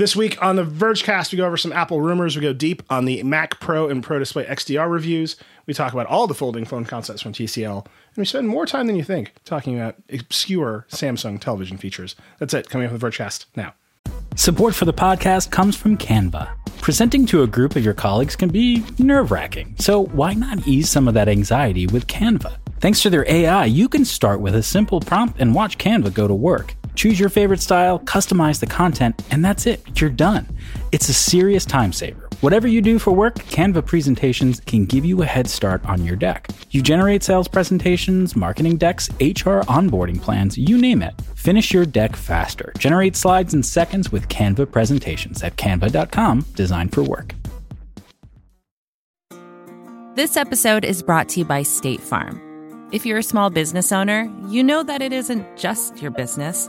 This week on the Vergecast, we go over some Apple rumors. We go deep on the Mac Pro and Pro Display XDR reviews. We talk about all the folding phone concepts from TCL. And we spend more time than you think talking about obscure Samsung television features. That's it, coming up with the Vergecast now. Support for the podcast comes from Canva. Presenting to a group of your colleagues can be nerve wracking, so why not ease some of that anxiety with Canva? Thanks to their AI, you can start with a simple prompt and watch Canva go to work. Choose your favorite style, customize the content, and that's it. You're done. It's a serious time saver. Whatever you do for work, Canva presentations can give you a head start on your deck. You generate sales presentations, marketing decks, HR onboarding plans, you name it. Finish your deck faster. Generate slides in seconds with Canva presentations at canva.com, designed for work. This episode is brought to you by State Farm. If you're a small business owner, you know that it isn't just your business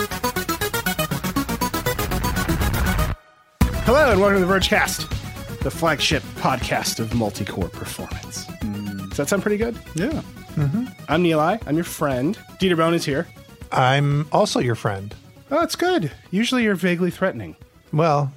Hello, and welcome to the Vergecast, the flagship podcast of multi-core performance. Does that sound pretty good? Yeah. I'm Nilay I'm your friend. Dieter Bohn is here. I'm also your friend. Oh, that's good. Usually you're vaguely threatening. Well,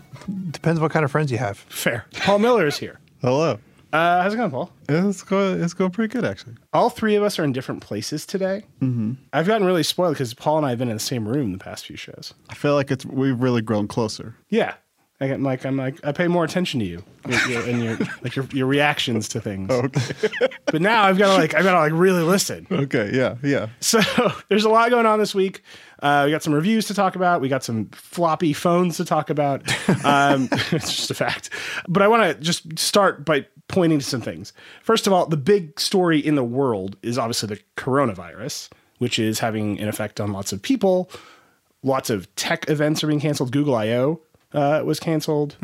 depends what kind of friends you have. Fair. Paul Miller is here. Hello. Uh, how's it going, Paul? It's going. It's going pretty good, actually. All three of us are in different places today. Mm-hmm. I've gotten really spoiled because Paul and I have been in the same room the past few shows. I feel like it's we've really grown closer. Yeah. I get like I'm like I pay more attention to you your- your- and your like your, your reactions to things. Okay. But now I've got to like I've got to like really listen. okay. Yeah. Yeah. So there's a lot going on this week. Uh, we got some reviews to talk about. We got some floppy phones to talk about. Um, it's just a fact. But I want to just start by pointing to some things. First of all, the big story in the world is obviously the coronavirus, which is having an effect on lots of people. Lots of tech events are being canceled. Google I/O uh, was canceled.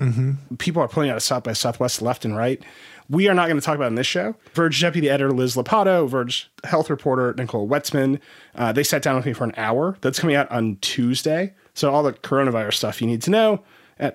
People are pulling out of South by Southwest left and right. We are not going to talk about it in this show. Verge deputy editor Liz Lopatto, Verge health reporter Nicole Wetsman, uh, they sat down with me for an hour. That's coming out on Tuesday. So all the coronavirus stuff you need to know.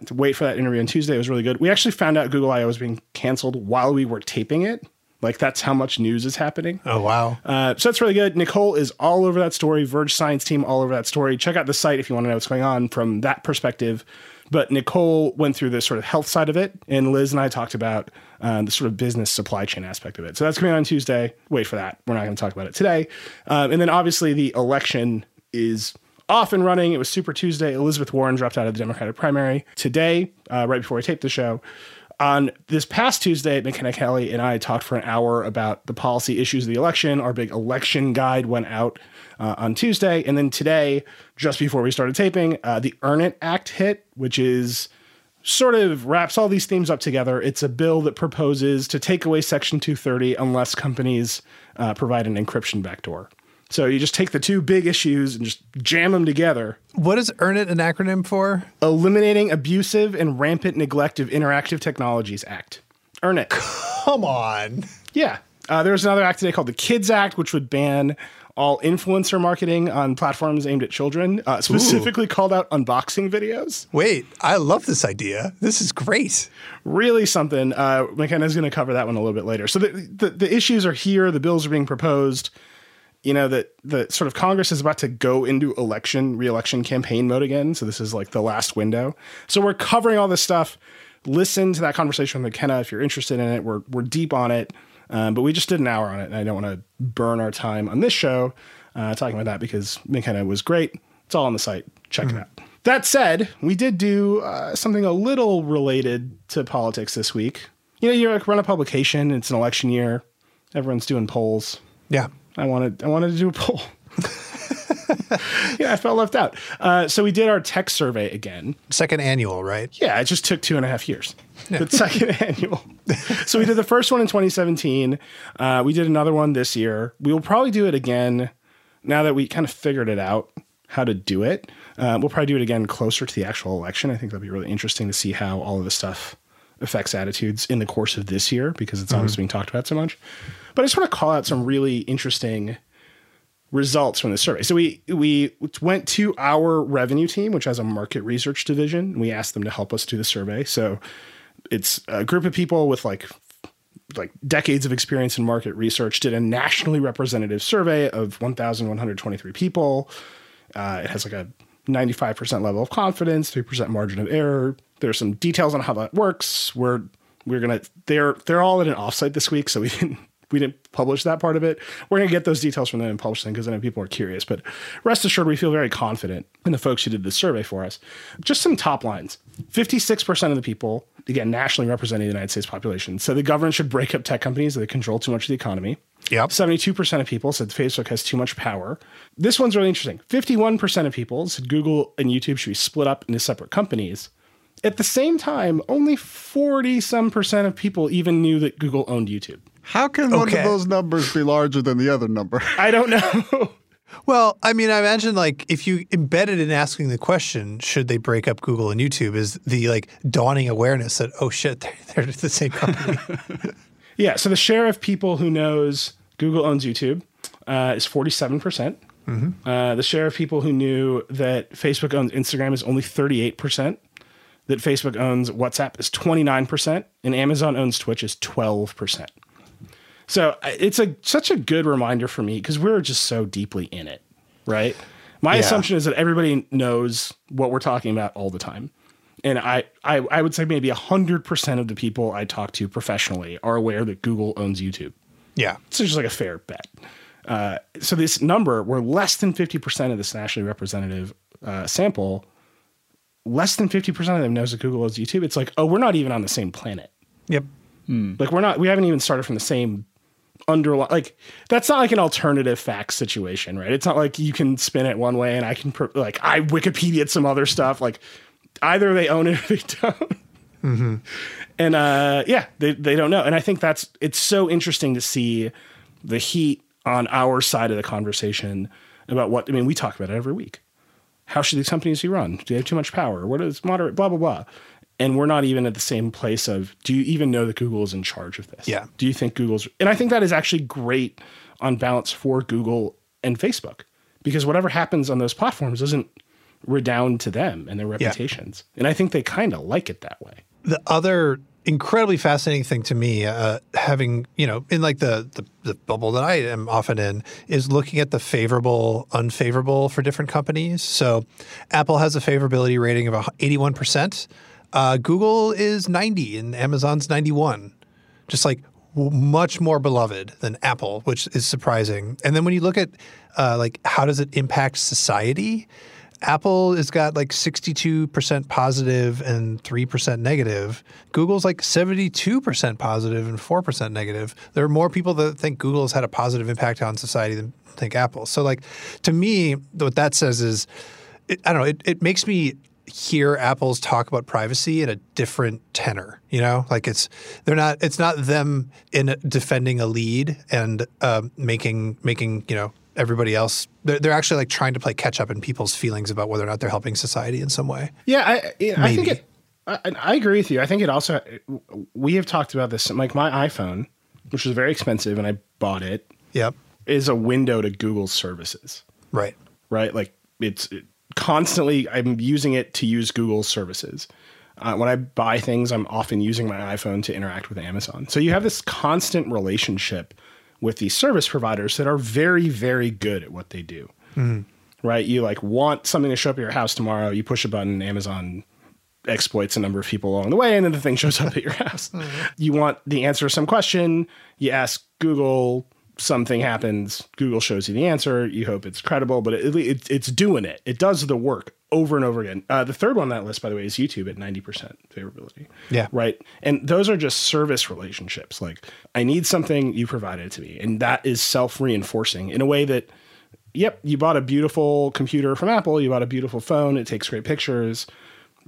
To wait for that interview on Tuesday. It was really good. We actually found out Google I/O was being canceled while we were taping it. Like that's how much news is happening. Oh, wow. Uh, so that's really good. Nicole is all over that story. Verge Science team all over that story. Check out the site if you want to know what's going on from that perspective. But Nicole went through the sort of health side of it, and Liz and I talked about uh, the sort of business supply chain aspect of it. So that's coming on Tuesday. Wait for that. We're not going to talk about it today. Um, and then obviously the election is off and running. It was Super Tuesday. Elizabeth Warren dropped out of the Democratic primary today, uh, right before I taped the show. On this past Tuesday, Makena Kelly and I talked for an hour about the policy issues of the election. Our big election guide went out uh, on Tuesday. And then today, just before we started taping, uh, the Earn It Act hit, which is sort of wraps all these themes up together. It's a bill that proposes to take away Section 230 unless companies uh, provide an encryption backdoor. So you just take the two big issues and just jam them together What is Earn It an acronym for? Eliminating Abusive and Rampant Neglect of Interactive Technologies Act. Earn it. Come on. Yeah. Uh, was another act today called the Kids Act, which would ban all influencer marketing on platforms aimed at children, uh, specifically called out unboxing videos. Wait, I love this idea. This is great. Really something. Uh, Makena's going to cover that one a little bit later. So the, the, the issues are here. The bills are being proposed. You know that the sort of Congress is about to go into election, re-election campaign mode again. So this is like the last window. So we're covering all this stuff. Listen to that conversation with Makena if you're interested in it. We're we're deep on it, um, but we just did an hour on it, and I don't want to burn our time on this show uh, talking about that because Makena was great. It's all on the site. Check it out. That said, we did do uh, something a little related to politics this week. You know, you like run a publication. It's an election year. Everyone's doing polls. Yeah. I wanted I wanted to do a poll. yeah, I felt left out. Uh, so we did our tech survey again. Second annual, right? Yeah, it just took two and a half years. The second annual. So we did the first one in 2017. Uh, we did another one this year. We will probably do it again now that we kind of figured it out how to do it. Uh, we'll probably do it again closer to the actual election. I think that'll be really interesting to see how all of this stuff affects attitudes in the course of this year because it's always being talked about so much. But I just want to call out some really interesting results from the survey. So we we went to our revenue team, which has a market research division, and we asked them to help us do the survey. So it's a group of people with like like decades of experience in market research did a nationally representative survey of 1,123 people. Uh, it has like a 95% level of confidence, 3% margin of error. There's some details on how that works. We're we're gonna they're they're all in an offsite this week, so we didn't we didn't publish that part of it. We're gonna get those details from them and publish them because know people are curious. But rest assured, we feel very confident in the folks who did this survey for us. Just some top lines: fifty-six percent of the people, again, nationally representing the United States population, said the government should break up tech companies that control too much of the economy. Yep. 72% of people said Facebook has too much power. This one's really interesting. 51% of people said Google and YouTube should be split up into separate companies. At the same time, only 40 some percent of people even knew that Google owned YouTube. How can one Okay. of those numbers be larger than the other number? I don't know. Well, I mean, I imagine like if you embedded in asking the question, should they break up Google and YouTube, is the like dawning awareness that oh shit, they're, they're the same company. yeah, so the share of people who knows Google owns YouTube uh, is 47%. Uh, the share of people who knew that Facebook owns Instagram is only 38%. That Facebook owns WhatsApp is 29%, and Amazon owns Twitch is 12%. So it's a such a good reminder for me because we're just so deeply in it, right? My Yeah. assumption is that everybody knows what we're talking about all the time. And I, I, I would say maybe 100% of the people I talk to professionally are aware that Google owns YouTube. yeah. So It's just like a fair bet. Uh, so this number, where less than 50% of this nationally representative uh, sample, less than 50% of them knows that Google owns YouTube. It's like, oh, we're not even on the same planet. Yep. Like we're not, we haven't even started from the same underlying, like that's not like an alternative fact situation, right? It's not like you can spin it one way and I can, like, I Wikipedia some other stuff. Like either they own it or they don't. And uh, yeah, they, they don't know. And I think that's, it's so interesting to see the heat on our side of the conversation about what, I mean, we talk about it every week. How should these companies be run? Do they have too much power? What is moderate? Blah, blah, blah. And we're not even at the same place of, do you even know that Google is in charge of this? Yeah. Do you think Google's, and I think that is actually great on balance for Google and Facebook because whatever happens on those platforms doesn't redound to them and their reputations. And I think they kind of like it that way. The other incredibly fascinating thing to me, uh, having you know, in like the, the the bubble that I am often in, is looking at the favorable, unfavorable for different companies. So, Apple has a favorability rating of eighty one percent. Uh, Google is ninety, and Amazon's ninety one. Just like much more beloved than Apple, which is surprising. And then when you look at uh, like how does it impact society, Apple has got like 62% positive and 3% negative. Google's like 72% positive and 4% negative. There are more people that think Google has had a positive impact on society than think Apple. So, like, to me, what that says is, it, I don't know, it, it makes me hear Apple's talk about privacy in a different tenor. You know, like it's they're not it's not them in defending a lead and uh, making making you know everybody else. They're, they're actually like trying to play catch up in people's feelings about whether or not they're helping society in some way. Yeah, I, I think it. I, I agree with you. I think it also. We have talked about this. Like my iPhone, which was very expensive, and I bought it, Yep. is a window to Google services. Right. Right, like it's it, constantly. I'm using it to use Google services. Uh, when I buy things, I'm often using my iPhone to interact with Amazon. So you have this constant relationship with these service providers that are very, very good at what they do. Right? You like want something to show up at your house tomorrow. You push a button, Amazon exploits a number of people along the way, and then the thing shows up at your house. You want the answer to some question, you ask Google, something happens, Google shows you the answer. You hope it's credible, but it, it, it's doing it. It does the work over and over again. Uh, the third one on that list, by the way, is YouTube at 90% favorability. Yeah. Right. And those are just service relationships. Like, I need something, you provided it to me. And that is self reinforcing in a way that, yep, you bought a beautiful computer from Apple, you bought a beautiful phone, it takes great pictures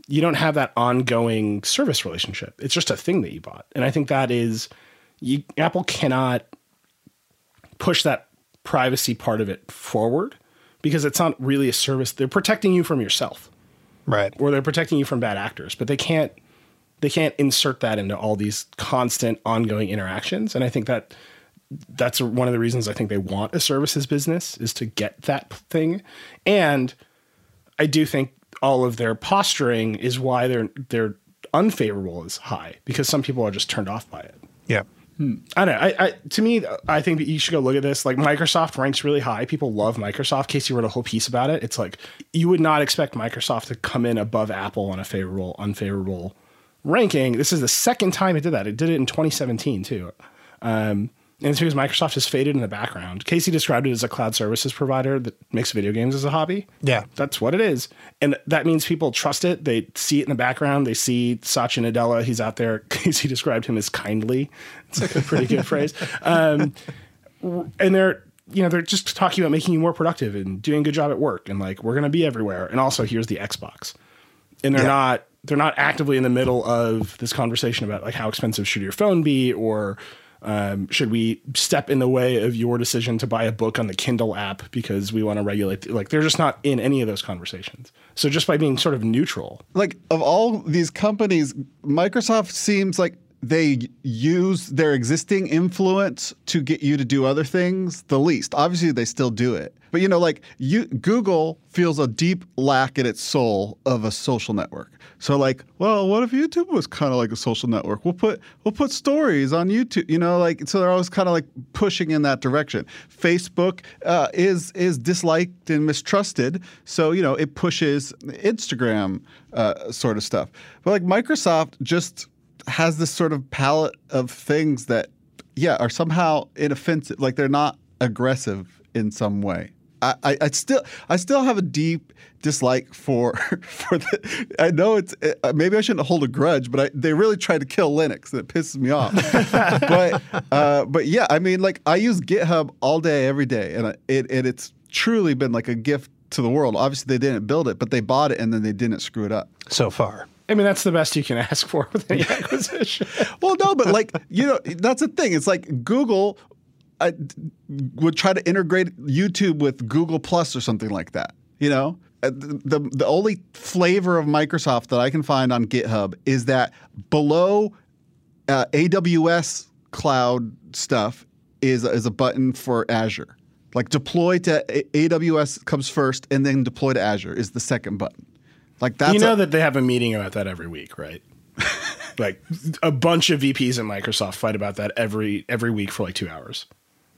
you don't have that ongoing service relationship. It's just a thing that you bought. And I think that is you, Apple cannot push that privacy part of it forward because it's not really a service. They're protecting you from yourself Right. or they're protecting you from bad actors, but they can't they can't insert that into all these constant ongoing interactions. And I think that that's one of the reasons I think they want a services business is to get that thing. And I do think all of their posturing is why their their unfavorable is high because some people are just turned off by it. Yeah. I don't know. I, I to me, I think that you should go look at this. Like Microsoft ranks really high. People love Microsoft. Casey wrote a whole piece about it. It's like you would not expect Microsoft to come in above Apple on a favorable, unfavorable ranking. This is the second time it did that. It did it in 2017 too. Um, and it's because Microsoft has faded in the background. Casey described it as a cloud services provider that makes video games as a hobby. Yeah. That's what it is. And that means people trust it. They see it in the background. They see Satya Nadella. He's out there. Casey described him as kindly. It's like a pretty good phrase. Um, and they're, you know, they're just talking about making you more productive and doing a good job at work. And like, we're going to be everywhere. And also, here's the Xbox. And they're Yeah. not, they're not actively in the middle of this conversation about like how expensive should your phone be or um, should we step in the way of your decision to buy a book on the Kindle app because we want to regulate? Like, they're just not in any of those conversations. So just by being sort of neutral, like of all these companies, Microsoft seems like they use their existing influence to get you to do other things the least. Obviously, they still do it. But you know, like you Google feels a deep lack in its soul of a social network. So like, well, what if YouTube was kind of like a social network? We'll put we'll put stories on YouTube, you know, like so they're always kind of like pushing in that direction. Facebook uh, is is disliked and mistrusted, so you know, it pushes Instagram uh, sort of stuff. But like Microsoft just has this sort of palette of things that, yeah, are somehow inoffensive. Like they're not aggressive in some way. I, I, I still I still have a deep dislike for for the. I know it's uh, maybe I shouldn't hold a grudge, but I, they really tried to kill Linux, and it pisses me off. but uh, but yeah, I mean, like I use GitHub all day, every day, and I- it and it's truly been like a gift to the world. Obviously, they didn't build it, but they bought it, and then they didn't screw it up. So far. I mean, that's the best you can ask for with any acquisition. Well, no, but like you know, that's the thing. It's like Google uh, would try to integrate YouTube with Google Plus or something like that. You know, Uh, the the only flavor of Microsoft that I can find on GitHub is that below uh, AWS cloud stuff is is a button for Azure. Like deploy to A- AWS comes first, and then deploy to Azure is the second button. Like that. you know a- that they have a meeting about that every week, right? like a bunch of VPs at Microsoft fight about that every every week for like two hours.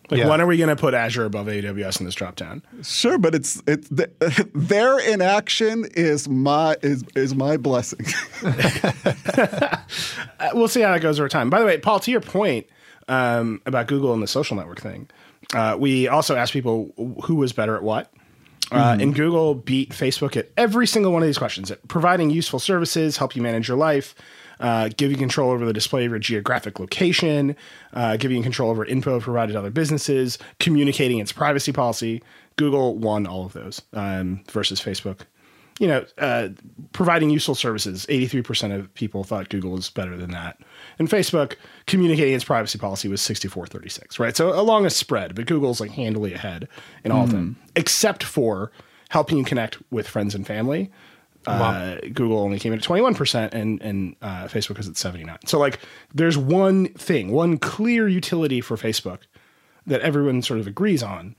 Like, Yeah. when are we going to put Azure above AWS in this drop down? Sure, but it's it's th- their inaction is my is is my blessing. Uh, we'll see how that goes over time. By the way, Paul, to your point um, about Google and the social network thing, uh, we also asked people who was better at what. Uh, And Google beat Facebook at every single one of these questions at providing useful services, help you manage your life, uh, give you control over the display of your geographic location, uh, give you control over info provided to other businesses, communicating its privacy policy. Google won all of those um, versus Facebook you know, uh, providing useful services. 83% of people thought Google was better than that. And Facebook communicating its privacy policy was 6436, right? So along a spread, but Google's like handily ahead in all of them, except for helping you connect with friends and family. Uh, Google only came in at 21% and, and uh, Facebook is at 79. So like there's one thing, one clear utility for Facebook that everyone sort of agrees on.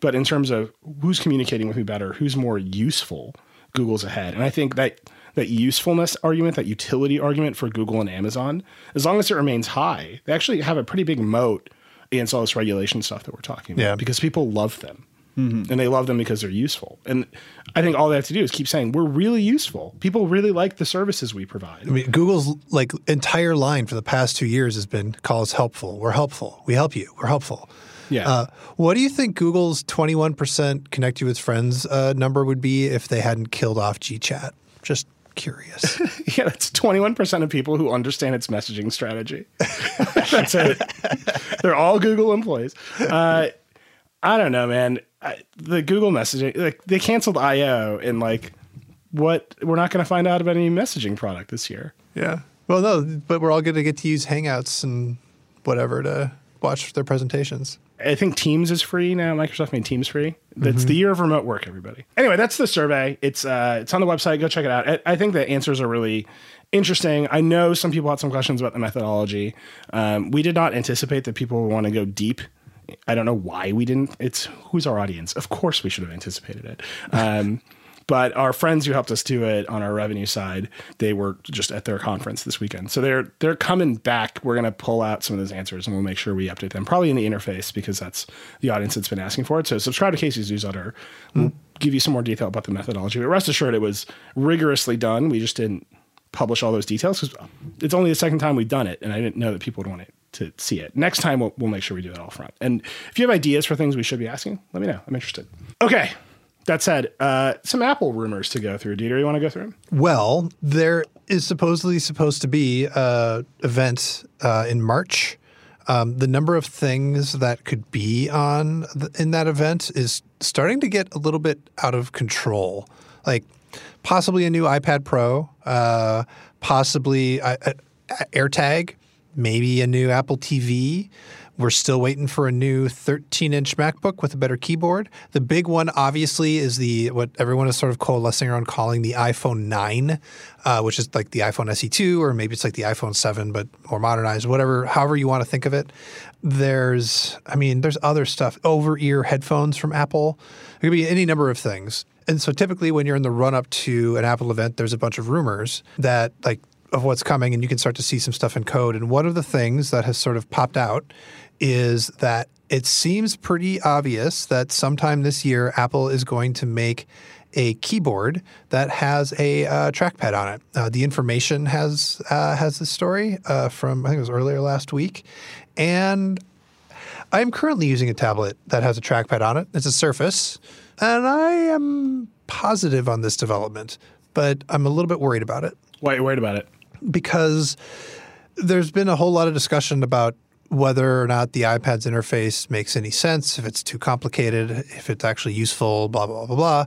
But in terms of who's communicating with me better, who's more useful, Google's ahead. And I think that that usefulness argument, that utility argument for Google and Amazon, as long as it remains high, they actually have a pretty big moat against all this regulation stuff that we're talking about Yeah. because people love them. And they love them because they're useful. And I think all they have to do is keep saying, we're really useful. People really like the services we provide. I mean, Google's like entire line for the past two years has been call us helpful. We're helpful. We help you. We're helpful. Yeah. Uh, what do you think Google's 21% connect you with friends uh, number would be if they hadn't killed off GChat? Just curious. Yeah, that's 21% of people who understand its messaging strategy. that's it. They're all Google employees. Uh, I don't know, man. I, the Google messaging, like they canceled IO and like what we're not going to find out about any messaging product this year. yeah. Well, no, but we're all going to get to use Hangouts and whatever to watch their presentations. I think Teams is free now. Microsoft made Teams free. That's the year of remote work, everybody. Anyway, that's the survey. It's uh, it's on the website. Go check it out. I, I think the answers are really interesting. I know some people had some questions about the methodology. Um, we did not anticipate that people would want to go deep. I don't know why we didn't. It's who's our audience? Of course, we should have anticipated it. Um, but our friends who helped us do it on our revenue side, they were just at their conference this weekend. So they're they're coming back. We're gonna pull out some of those answers and we'll make sure we update them. Probably in the interface because that's the audience that's been asking for it. So subscribe to Casey's newsletter. We'll give you some more detail about the methodology. But rest assured, it was rigorously done. We just didn't publish all those details because it's only the second time we've done it, and I didn't know that people would want it to see it. Next time, we'll, we'll make sure we do that all front. And if you have ideas for things we should be asking, let me know. I'm interested. Okay. That said, uh, some Apple rumors to go through. Dieter, you want to go through them? Well, there is supposedly supposed to be an event uh, in March. Um, the number of things that could be on th- in that event is starting to get a little bit out of control. Like possibly a new iPad Pro, uh, possibly uh, uh, AirTag, maybe a new Apple TV. We're still waiting for a new 13-inch MacBook with a better keyboard. The big one, obviously, is the what everyone is sort of coalescing around calling the iPhone 9, uh, which is like the iPhone SE2, or maybe it's like the iPhone 7, but more modernized. Whatever, however you want to think of it. There's, I mean, there's other stuff. Over-ear headphones from Apple. It could be any number of things. And so typically, when you're in the run-up to an Apple event, there's a bunch of rumors that like of what's coming, and you can start to see some stuff in code. And one of the things that has sort of popped out is that it seems pretty obvious that sometime this year Apple is going to make a keyboard that has a uh, trackpad on it. Uh, the information has uh, has the story uh, from I think it was earlier last week, and I'm currently using a tablet that has a trackpad on it. It's a Surface, and I am positive on this development, but I'm a little bit worried about it Why are you worried about it? because there's been a whole lot of discussion about whether or not the iPad's interface makes any sense, if it's too complicated, if it's actually useful, blah, blah, blah, blah.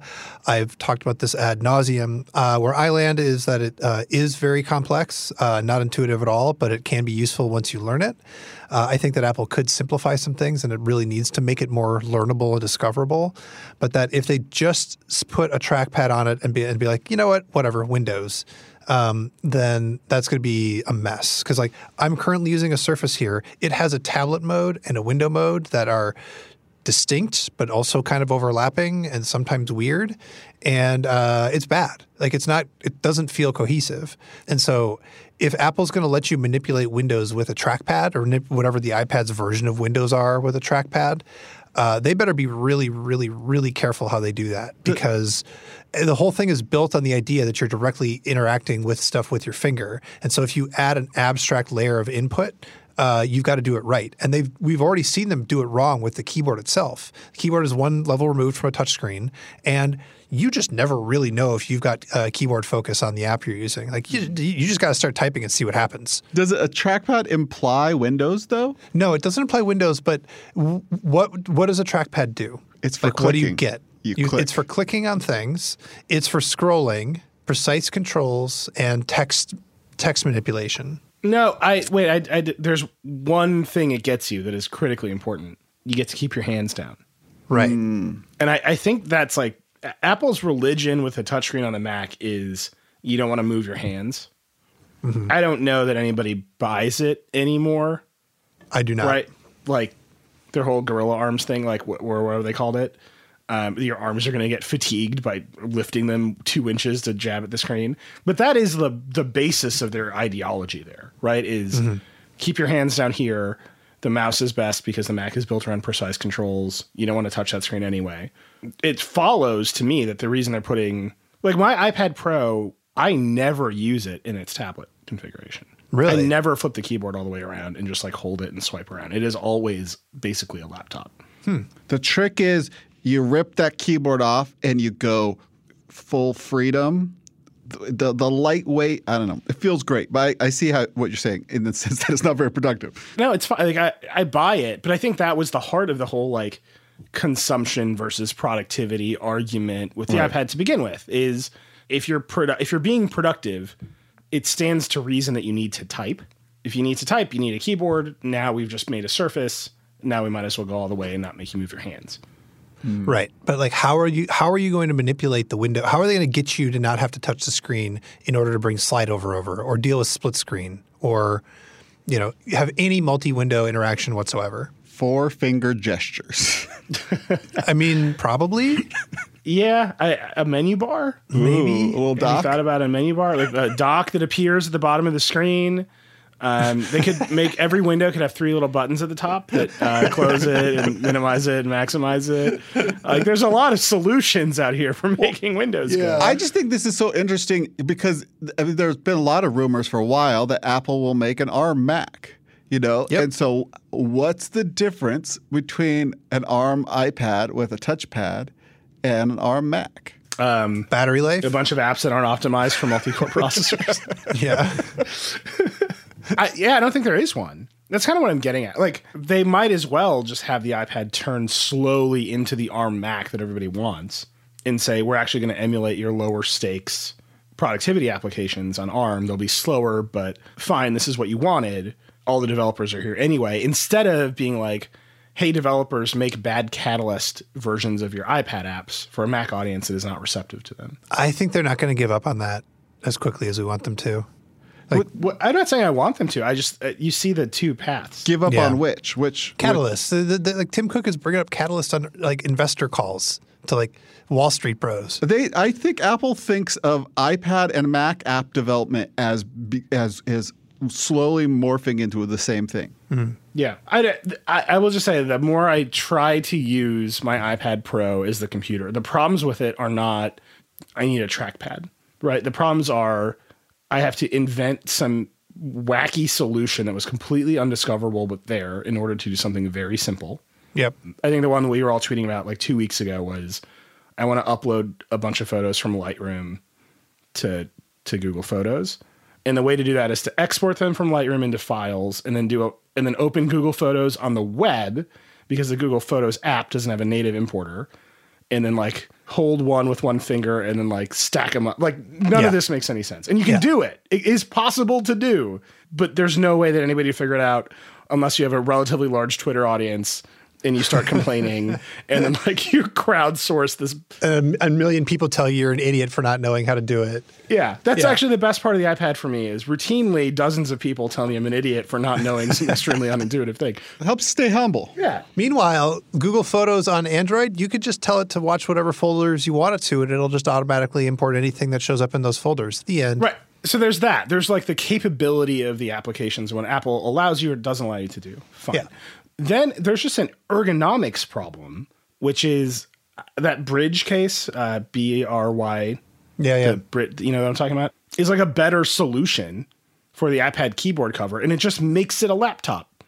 I've talked about this ad nauseum. Uh, where I land is that it uh, is very complex, uh, not intuitive at all, but it can be useful once you learn it. Uh, I think that Apple could simplify some things and it really needs to make it more learnable and discoverable. But that if they just put a trackpad on it and be, and be like, you know what, whatever, Windows, um, then that's going to be a mess. Because like I'm currently using a Surface here. It has a tablet mode and a window mode that are distinct, but also kind of overlapping and sometimes weird. And uh, it's bad. Like it's not. It doesn't feel cohesive. And so if Apple's going to let you manipulate Windows with a trackpad or whatever the iPad's version of Windows are with a trackpad. Uh, they better be really, really, really careful how they do that because the whole thing is built on the idea that you're directly interacting with stuff with your finger. And so if you add an abstract layer of input, uh, you've got to do it right. And they've we've already seen them do it wrong with the keyboard itself. The keyboard is one level removed from a touchscreen, and you just never really know if you've got uh, keyboard focus on the app you're using. Like you, you just got to start typing and see what happens. Does a trackpad imply Windows though? No, it doesn't imply Windows, but w- what what does a trackpad do? It's for like what do you clicking. get? You click. It's for clicking on things. It's for scrolling, precise controls, and text text manipulation. No, I wait. I, I there's one thing it gets you that is critically important. You get to keep your hands down, Right. and I, I think that's like A- Apple's religion with a touchscreen on a Mac is you don't want to move your hands. I don't know that anybody buys it anymore, I do not. right? Like their whole gorilla arms thing, like wh- or whatever they called it. Um, your arms are going to get fatigued by lifting them two inches to jab at the screen. But that is the the basis of their ideology. There, right? Is keep your hands down here. The mouse is best because the Mac is built around precise controls. You don't want to touch that screen anyway. It follows to me that the reason they're putting like my iPad Pro, I never use it in its tablet configuration. Really? I never flip the keyboard all the way around and just like hold it and swipe around. It is always basically a laptop. Hmm. The trick is you rip that keyboard off and you go full freedom. The, the, the lightweight, I don't know. It feels great, but I, I see how what you're saying in the sense that it's not very productive. No, it's fine. Like I, I buy it, but I think that was the heart of the whole like consumption versus productivity argument with the Right. iPad to begin with. Is if you're produ- if you're being productive, it stands to reason that you need to type. if you need to type, you need a keyboard. Now we've just made a surface. Now we might as well go all the way and not make you move your hands. Hmm. Right. But like how are you how are you going to manipulate the window? How are they going to get you to not have to touch the screen in order to bring slide over over or deal with split screen or you know, have any multi-window interaction whatsoever? Four finger gestures. I mean, probably. Yeah, I, a menu bar, maybe. Ooh, a little Have you dock? thought about a menu bar, like a dock that appears at the bottom of the screen. Um, they could make every window could have three little buttons at the top that uh, close it and minimize it and maximize it. Like, there's a lot of solutions out here for making Windows. good. I just think this is so interesting because I mean, there's been a lot of rumors for a while that Apple will make an ARM Mac. You know, Yep. and so what's the difference between an ARM iPad with a touchpad and an ARM Mac? Um, Battery life. a bunch of apps that aren't optimized for multi-core processors. Yeah. I, yeah, I don't think there is one. That's kind of what I'm getting at. Like, they might as well just have the iPad turn slowly into the ARM Mac that everybody wants and say, we're actually going to emulate your lower stakes productivity applications on ARM. They'll be slower, but fine, this is what you wanted. All the developers are here anyway. Instead of being like, hey, developers, make bad Catalyst versions of your iPad apps for a Mac audience that is not receptive to them. I think they're not going to give up on that as quickly as we want them to. What- what- I'm not saying I want them to. I just, uh, you see the two paths. Give up Yeah. on which? Which Catalyst. The- the- the- like Tim Cook is bringing up Catalyst on like investor calls to like Wall Street bros. They, I think Apple thinks of iPad and Mac app development as be- as is slowly morphing into the same thing. Hmm. Yeah, I, I, I will just say the more I try to use my iPad Pro as the computer, the problems with it are not I need a trackpad, right? The problems are I have to invent some wacky solution that was completely undiscoverable but there in order to do something very simple. Yep. I think the one that we were all tweeting about like two weeks ago was I want to upload a bunch of photos from Lightroom to to Google Photos. And the way to do that is to export them from Lightroom into files and then do a, and then open Google Photos on the web because the Google Photos app doesn't have a native importer. And then like hold one with one finger and then like stack them up. Like none Yeah. of this makes any sense. And you can Yeah. do it. It is possible to do, but there's no way that anybody figure it out unless you have a relatively large Twitter audience and you start complaining and then like you crowdsource this Um, a million people tell you you're an idiot for not knowing how to do it. yeah that's Yeah. actually the best part of the ipad for me is routinely dozens of people tell me i'm an idiot for not knowing some extremely unintuitive thing It helps stay humble. yeah Meanwhile, Google Photos on Android, you could just tell it to watch whatever folders you want it to, and it'll just automatically import anything that shows up in those folders. The end. right so there's that there's like the capability of the applications when apple allows you or doesn't allow you to do fine Yeah. Then there's just an ergonomics problem which is that Brydge case uh, b-r-y Yeah, yeah. the Brit, you know what I'm talking about, is like a better solution for the iPad keyboard cover, and it just makes it a laptop.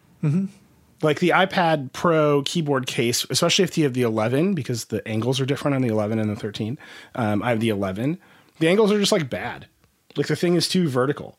Like the iPad Pro keyboard case, especially if you have the 11, because the angles are different on the 11 and the 13. Um, I have the 11. The angles are just like bad. Like the thing is too vertical,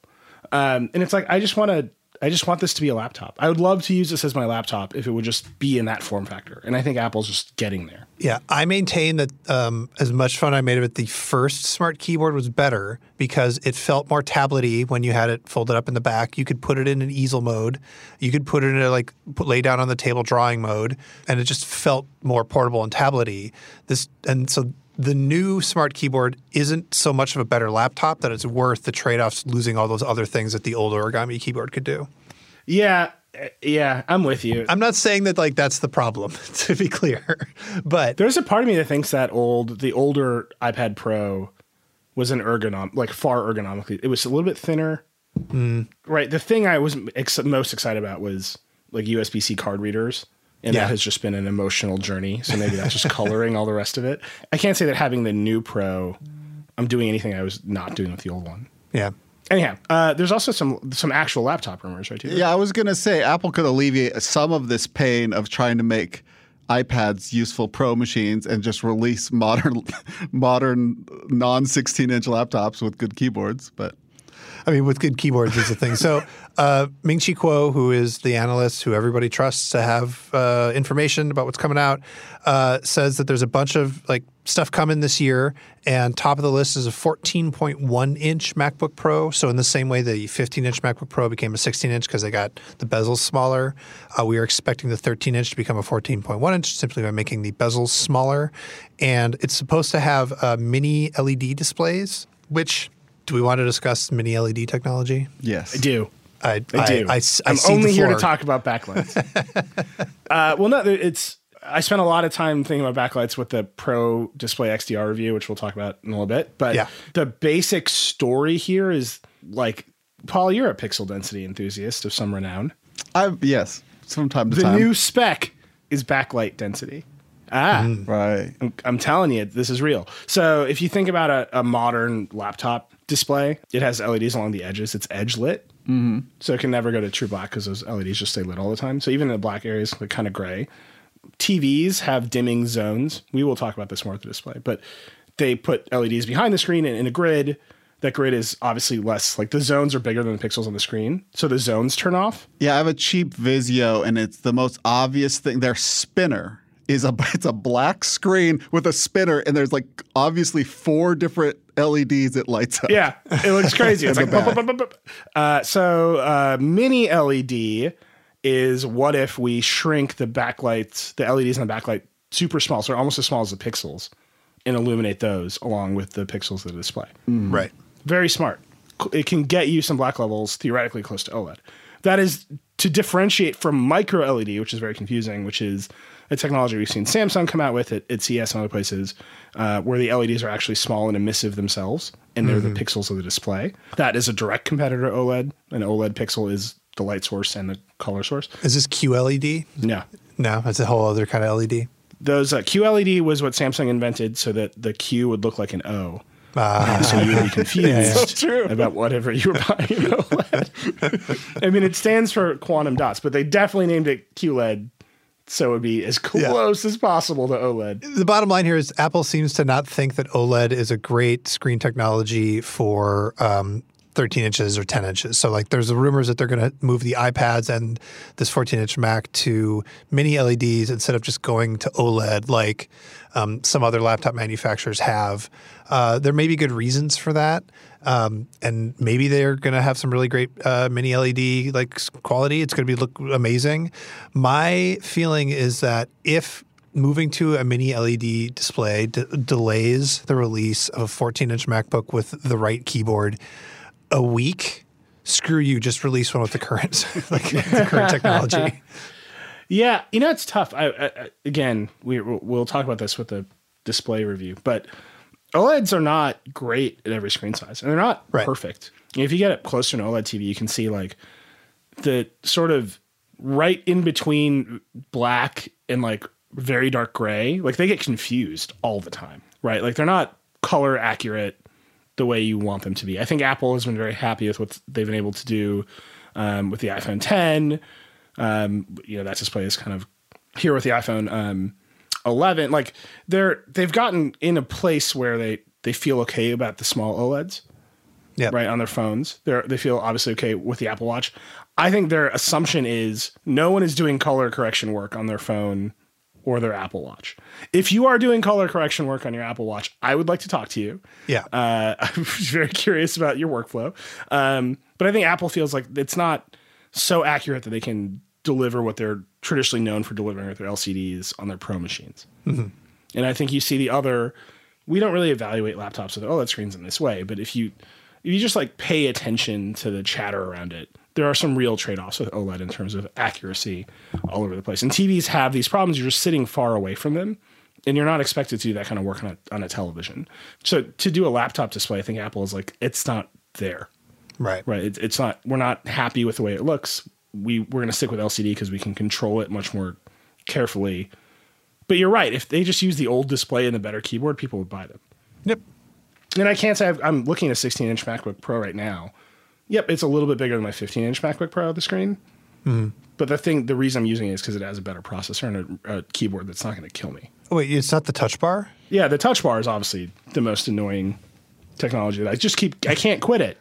um, and it's like I just want to. I just want this to be a laptop. I would love to use this as my laptop if it would just be in that form factor. And I think Apple's just getting there. Yeah, I maintain that um, as much fun I made of it, the first smart keyboard was better because it felt more tablety when you had it folded up in the back. You could put it in an easel mode. You could put it in a like put, lay down on the table drawing mode, and it just felt more portable and tablety. This and so the new smart keyboard isn't so much of a better laptop that it's worth the trade-offs losing all those other things that the old origami keyboard could do. Yeah, yeah, I'm with you. I'm not saying that like that's the problem, to be clear, but There's a part of me that thinks that old, the older iPad Pro was an ergonom, like far ergonomically. It was a little bit thinner. Mm. Right. The thing I was ex- most excited about was like USB C card readers. And Yeah. that has just been an emotional journey. So maybe that's just coloring all the rest of it. I can't say that having the new Pro, I'm doing anything I was not doing with the old one. yeah. Anyhow, uh, there's also some some actual laptop rumors, right? Too. Yeah, I was going to say Apple could alleviate some of this pain of trying to make iPads useful pro machines and just release modern modern non 16 inch laptops with good keyboards. But I mean, with good keyboards is the thing. So, uh, Ming Chi Kuo, who is the analyst who everybody trusts to have uh, information about what's coming out, uh, says that there's a bunch of like stuff coming this year, and top of the list is a 14.1 inch MacBook Pro. So, in the same way the 15 inch MacBook Pro became a 16 inch because they got the bezels smaller, uh, we are expecting the 13 inch to become a 14.1 inch simply by making the bezels smaller, and it's supposed to have uh, mini LED displays, which do we want to discuss mini LED technology? Yes. I do. I, I do. I, I, I am see the only here to talk about backlights. uh, well, no, it's. I spent a lot of time thinking about backlights with the Pro Display XDR review, which we'll talk about in a little bit. But Yeah. the basic story here is like, Paul, you're a pixel density enthusiast of some renown. I yes, from time to The time. new spec is backlight density. Ah, right. I'm, I'm telling you, this is real. So if you think about a, a modern laptop display, it has LEDs along the edges. It's edge lit. Mm-hmm. So it can never go to true black because those LEDs just stay lit all the time. So even in the black areas, they're kind of gray. TVs have dimming zones. We will talk about this more at the display, but they put LEDs behind the screen in, in a grid. That grid is obviously less like the zones are bigger than the pixels on the screen. So the zones turn off. Yeah, I have a cheap Vizio, and it's the most obvious thing. Their spinner is a it's a black screen with a spinner, and there's like obviously four different LEDs it lights up. Yeah, it looks crazy. It's like the bup, bup, bup, bup, bup. Uh, so uh, mini LED is what if we shrink the backlights, the LEDs in the backlight, super small, so they're almost as small as the pixels, and illuminate those along with the pixels of the display. Right. Very smart. It can get you some black levels theoretically close to OLED. That is to differentiate from micro LED, which is very confusing, which is a technology we've seen Samsung come out with at, at CES and other places, uh, where the LEDs are actually small and emissive themselves, and they're the pixels of the display. That is a direct competitor to OLED. An OLED pixel is the light source and the color source. Is this QLED? No. No, that's a whole other kind of LED. Those uh, QLED was what Samsung invented so that the Q would look like an O. Ah. so you would be confused true. about whatever you were buying OLED. I mean, it stands for quantum dots, but they definitely named it QLED so it would be as close as possible to OLED. The bottom line here is Apple seems to not think that OLED is a great screen technology for um, 13 inches or 10 inches. So, like, there's the rumors that they're going to move the iPads and this 14 inch Mac to mini LEDs instead of just going to OLED like um, some other laptop manufacturers have. Uh, there may be good reasons for that. Um, and maybe they're going to have some really great uh, mini LED like quality. It's going to be look amazing. My feeling is that if moving to a mini LED display d- delays the release of a 14 inch MacBook with the right keyboard a week, screw you. Just release one with the current like the current technology. Yeah, you know it's tough. I, I, again, we we'll talk about this with the display review, but OLEDs are not great at every screen size, and they're not Right. perfect. If you get up close to an OLED TV, you can see like the sort of right in between black and like very dark gray. Like they get confused all the time, right? Like they're not color accurate the way you want them to be. I think Apple has been very happy with what they've been able to do um, with the iPhone 10. Um, you know, that display is kind of here with the iPhone um, 11. Like they're they've gotten in a place where they they feel okay about the small OLEDs Yeah. right on their phones. They they feel obviously okay with the Apple Watch. I think their assumption is no one is doing color correction work on their phone or their Apple Watch. If you are doing color correction work on your Apple Watch, I would like to talk to you. Yeah. Uh, I'm very curious about your workflow. Um, but I think Apple feels like it's not so accurate that they can deliver what they're traditionally known for delivering with their LCDs on their Pro machines. And I think you see the other. We don't really evaluate laptops with oh, OLED screens in this way, but if you if you just like pay attention to the chatter around it, there are some real trade offs with OLED in terms of accuracy all over the place. And TVs have these problems. You're just sitting far away from them, and you're not expected to do that kind of work on a, on a television. So to do a laptop display, I think Apple is like it's not there Right. right it, it's not we're not happy with the way it looks we we're going to stick with lcd because we can control it much more carefully. But you're right if they just use the old display and the better keyboard people would buy them. Yep. and i can't say I've, i'm looking at a 16 inch macbook pro right now. Yep it's a little bit bigger than my 15 inch macbook pro on the screen. Mm-hmm. But the thing the reason i'm using it is because it has a better processor and a, a keyboard that's not going to kill me. Oh, wait, it's not the touch bar? yeah the touch bar is obviously the most annoying technology that i just keep i can't quit it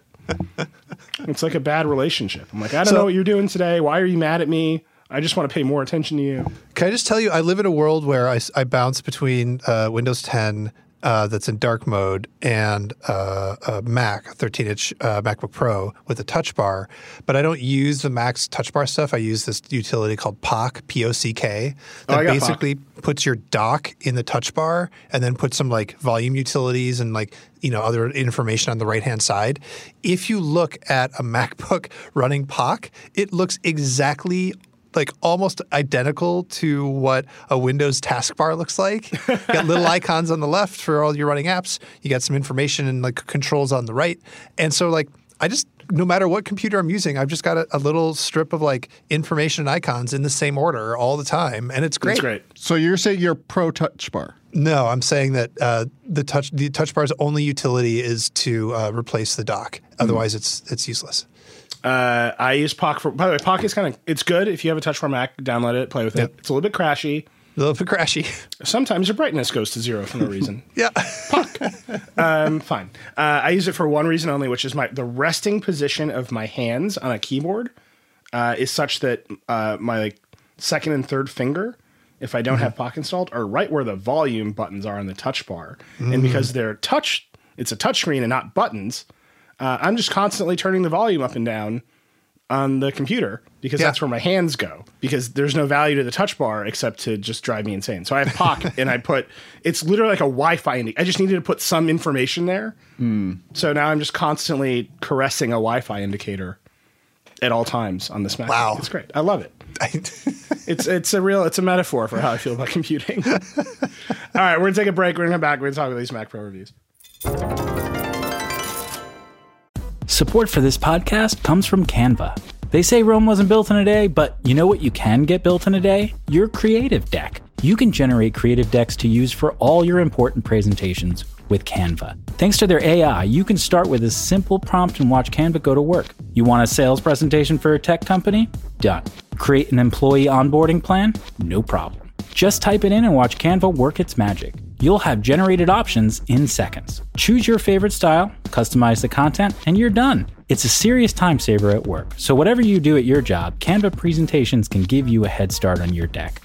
it's like a bad relationship. I'm like, I don't So- know what you're doing today. Why are you mad at me? I just want to pay more attention to you. Can I just tell you, I live in a world where I bounce between uh, Windows 10 uh, that's in dark mode and uh, a Mac, a 13 inch uh, MacBook Pro with a touch bar. But I don't use the Mac's touch bar stuff. I use this utility called Pock, P O C K, Oh, that got basically puts your dock in the touch bar and then puts some like volume utilities and like you know other information on the right hand side. If you look at a MacBook running Pock, it looks exactly like almost identical to what a Windows taskbar looks like. You got little icons on the left for all your running apps. You got some information and like controls on the right. And so like I just no matter what computer I'm using, I've just got a, a little strip of like information and icons in the same order all the time, and it's great. It's great. So you're saying you're pro touch bar? No, I'm saying that uh, the touch the touch bar's only utility is to uh, replace the dock. Otherwise, it's it's useless. Uh, I use Pock for. By the way, Pock is kind of it's good if you have a touch bar Mac. Download it, play with Yep. it. It's a little bit crashy. A little bit crashy. Sometimes your brightness goes to zero for no reason. yeah. um, fine. Uh, I use it for one reason only, which is my the resting position of my hands on a keyboard uh, is such that uh, my like second and third finger, if I don't have Pock installed, are right where the volume buttons are on the touch bar, and because they're touch, it's a touch screen and not buttons. Uh, I'm just constantly turning the volume up and down on the computer because Yeah. that's where my hands go because there's no value to the touch bar except to just drive me insane. So I have Pock and I put it's literally like a Wi-Fi. Indi- I just needed to put some information there. So now I'm just constantly caressing a Wi-Fi indicator at all times on this Mac. Wow. it's great. I love it. It's it's a real it's a metaphor for how I feel about computing. all right, we're gonna take a break. We're gonna come back. We're gonna talk about these Mac Pro reviews. Support for this podcast comes from Canva. They say Rome wasn't built in a day, but you know what you can get built in a day? Your creative deck. You can generate creative decks to use for all your important presentations with Canva. Thanks to their AI, you can start with a simple prompt and watch Canva go to work. You want a sales presentation for a tech company? Done. Create an employee onboarding plan? No problem. Just type it in and watch Canva work its magic. You'll have generated options in seconds. Choose your favorite style, customize the content, and you're done. It's a serious time saver at work, so whatever you do at your job, Canva presentations can give you a head start on your deck.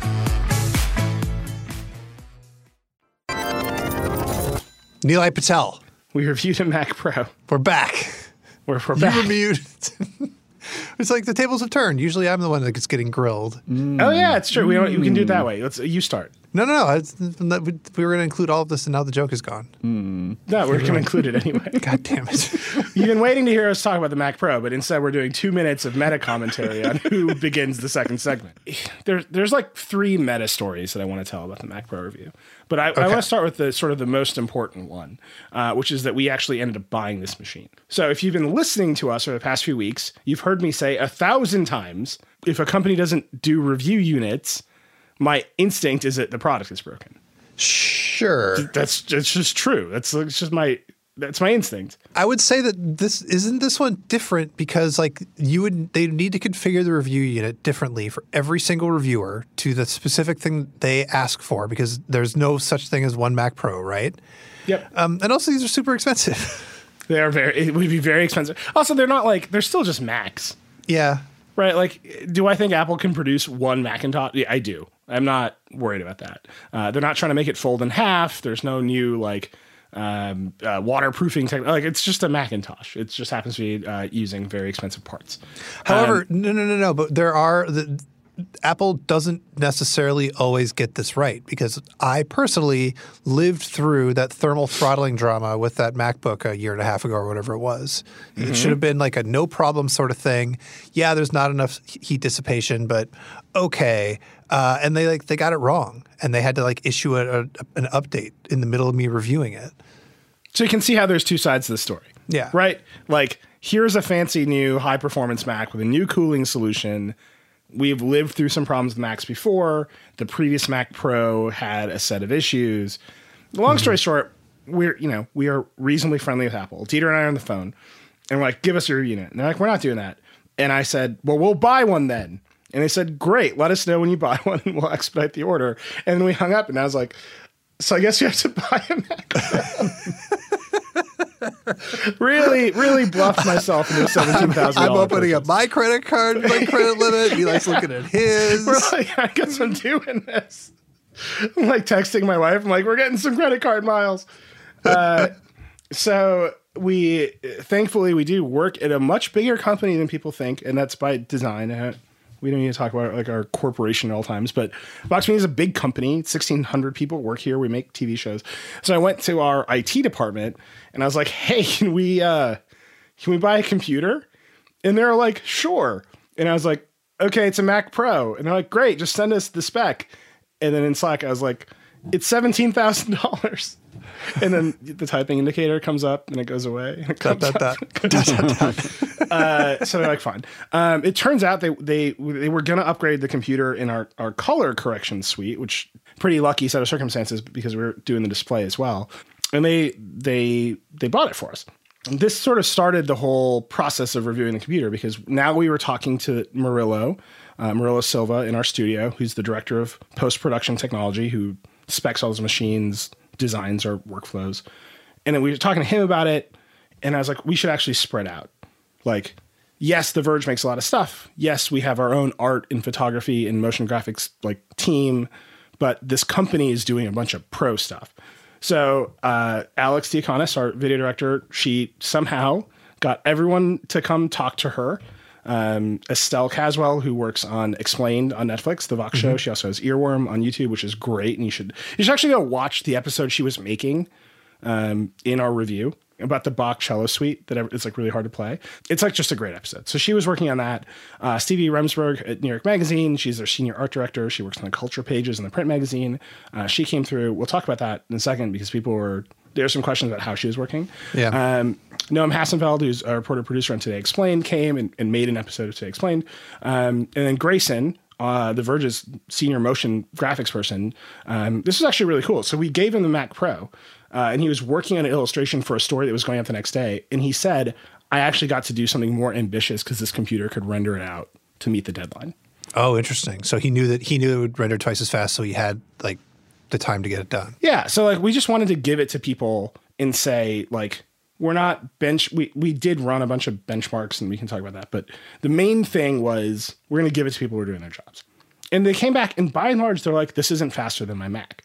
Nilay Patel, We reviewed a Mac Pro. we're back. We're, we're You back. were muted. it's like the tables have turned. Usually I'm the one that gets getting grilled. Oh yeah, it's true. We, don't, we can do it that way. Let's you start. No, no, no. It's, we were going to include all of this, and now the joke is gone. No, we're going to include it anyway. God damn it. You've been waiting to hear us talk about the Mac Pro, but instead we're doing two minutes of meta commentary on who begins the second segment. There's there's like three meta stories that I want to tell about the Mac Pro review, but I, I want to start with the sort of the most important one, uh, which is that we actually ended up buying this machine. So if you've been listening to us over the past few weeks, you've heard me say a thousand times, if a company doesn't do review units, my instinct is that the product is broken. Sure. That's it's just true. That's it's just my That's my instinct. I would say that this isn't this one different because like you would they need to configure the review unit differently for every single reviewer to the specific thing they ask for because there's no such thing as one Mac Pro, right? Yep. Um, and also these are super expensive. They are very. It would be very expensive. Also, they're not like they're still just Macs, yeah. right? Like, do I think Apple can produce one Macintosh? Yeah, I do. I'm not worried about that. Uh, they're not trying to make it fold in half. There's no new like um, uh, waterproofing tech. Like, it's just a Macintosh. It just happens to be uh, using very expensive parts. However, no, no, no, no. But there are the Apple doesn't necessarily always get this right because I personally lived through that thermal throttling drama with that MacBook a year and a half ago or whatever it was. It should have been like a no problem sort of thing. Yeah, there's not enough heat dissipation, but okay. Uh, and they like they got it wrong, and they had to like issue a, a, an update in the middle of me reviewing it. So you can see how there's two sides to the story. Yeah. Right? Like, here's a fancy new high performance Mac with a new cooling solution. We've lived through some problems with Macs before. The previous Mac Pro had a set of issues. Long story mm-hmm. short, we're, you know, we are reasonably friendly with Apple. Dieter and I are on the phone and we're like, give us your unit. And they're like, we're not doing that. And I said, well, we'll buy one then. And they said, great, let us know when you buy one and we'll expedite the order. And then we hung up and I was like, so I guess you have to buy a Mac. really, really bluffed myself into seventeen thousand. I'm opening up my credit card, my credit limit. Eli's looking at his. We're like, I guess I'm doing this. I'm like texting my wife. I'm like, we're getting some credit card miles. Uh, so we, thankfully, we do work at a much bigger company than people think, and that's by design. We don't need to talk about like our corporation at all times, but Vox Media is a big company. 1,600 people work here. We make TV shows. So I went to our IT department and I was like, "Hey, can we uh, can we buy a computer?" And they're like, "Sure." And I was like, "Okay, it's a Mac Pro." And they're like, "Great, just send us the spec." And then in Slack, I was like, "It's seventeen thousand dollars." And then the typing indicator comes up and it goes away. It Dot, comes dot, up. dot. Dot, dot, dot. Uh, so they're like, fine. Um, it turns out they they they were gonna upgrade the computer in our our color correction suite, which pretty lucky set of circumstances because we were doing the display as well. And they they they bought it for us. And this sort of started the whole process of reviewing the computer because now we were talking to Murillo, uh, Murillo Silva in our studio, who's the director of post production technology, who specs all those machines, designs or workflows. And then we were talking to him about it, and I was like, we should actually spread out. Like, yes, The Verge makes a lot of stuff. Yes, we have our own art and photography and motion graphics like team, but this company is doing a bunch of pro stuff. So uh, Alix Diaconis, our video director, she somehow got everyone to come talk to her. Um, Estelle Caswell, who works on Explained on Netflix, the Vox show. She also has Earworm on YouTube, which is great, and you should you should actually go watch the episode she was making um, in our review about the Bach cello suite that it's like really hard to play. It's like just a great episode. So she was working on that. Uh, Stevie Remsburg at New York Magazine, she's their senior art director. She works on the culture pages in the print magazine. Uh, she came through. We'll talk about that in a second because people were there's some questions about how she was working. Yeah. Um, Noam Hassenfeld, who's a reporter producer on Today Explained, came and, and made an episode of Today Explained. Um, and then Grayson, uh, The Verge's senior motion graphics person, um, this was actually really cool. So we gave him the Mac Pro, uh, and he was working on an illustration for a story that was going up the next day. And he said, I actually got to do something more ambitious because this computer could render it out to meet the deadline. Oh, interesting. So he knew that he knew it would render twice as fast, so he had like the time to get it done. Yeah. So like we just wanted to give it to people and say like we're not bench we we did run a bunch of benchmarks and we can talk about that. But the main thing was we're gonna give it to people who are doing their jobs. And they came back and by and large they're like, this isn't faster than my Mac.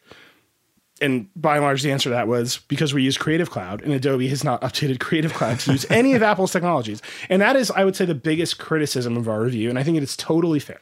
And by and large, the answer to that was because we use Creative Cloud and Adobe has not updated Creative Cloud to use any of Apple's technologies. And that is, I would say, the biggest criticism of our review. And I think it is totally fair.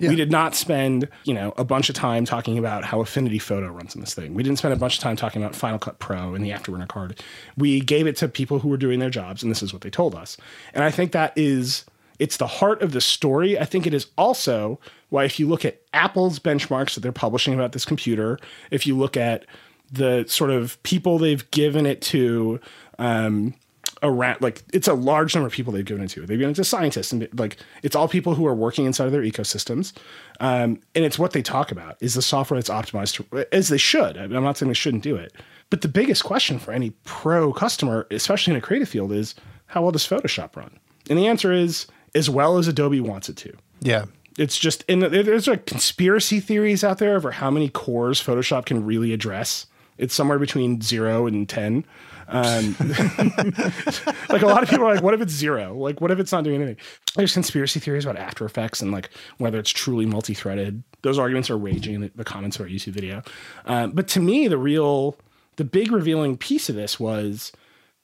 We did not spend, you know, a bunch of time talking about how Affinity Photo runs in this thing. We didn't spend a bunch of time talking about Final Cut Pro and the Afterburner card. We gave it to people who were doing their jobs, and this is what they told us. And I think that is it's the heart of the story. I think it is also why if you look at Apple's benchmarks that they're publishing about this computer, if you look at the sort of people they've given it to, um, around like it's a large number of people they've given it to. They've given it to scientists and like it's all people who are working inside of their ecosystems. Um, and it's what they talk about is the software that's optimized to, as they should. I'm not saying they shouldn't do it, But the biggest question for any pro customer, especially in a creative field, is how well does Photoshop run? And the answer is as well as Adobe wants it to. Yeah. It's just, and there's like conspiracy theories out there over how many cores Photoshop can really address. It's somewhere between zero and 10. Um, like a lot of people are like, what if it's zero? Like, what if it's not doing anything? There's conspiracy theories about After Effects and like whether it's truly multi threaded. Those arguments are raging in the, comments of our YouTube video. Um, but to me, the real, the big revealing piece of this was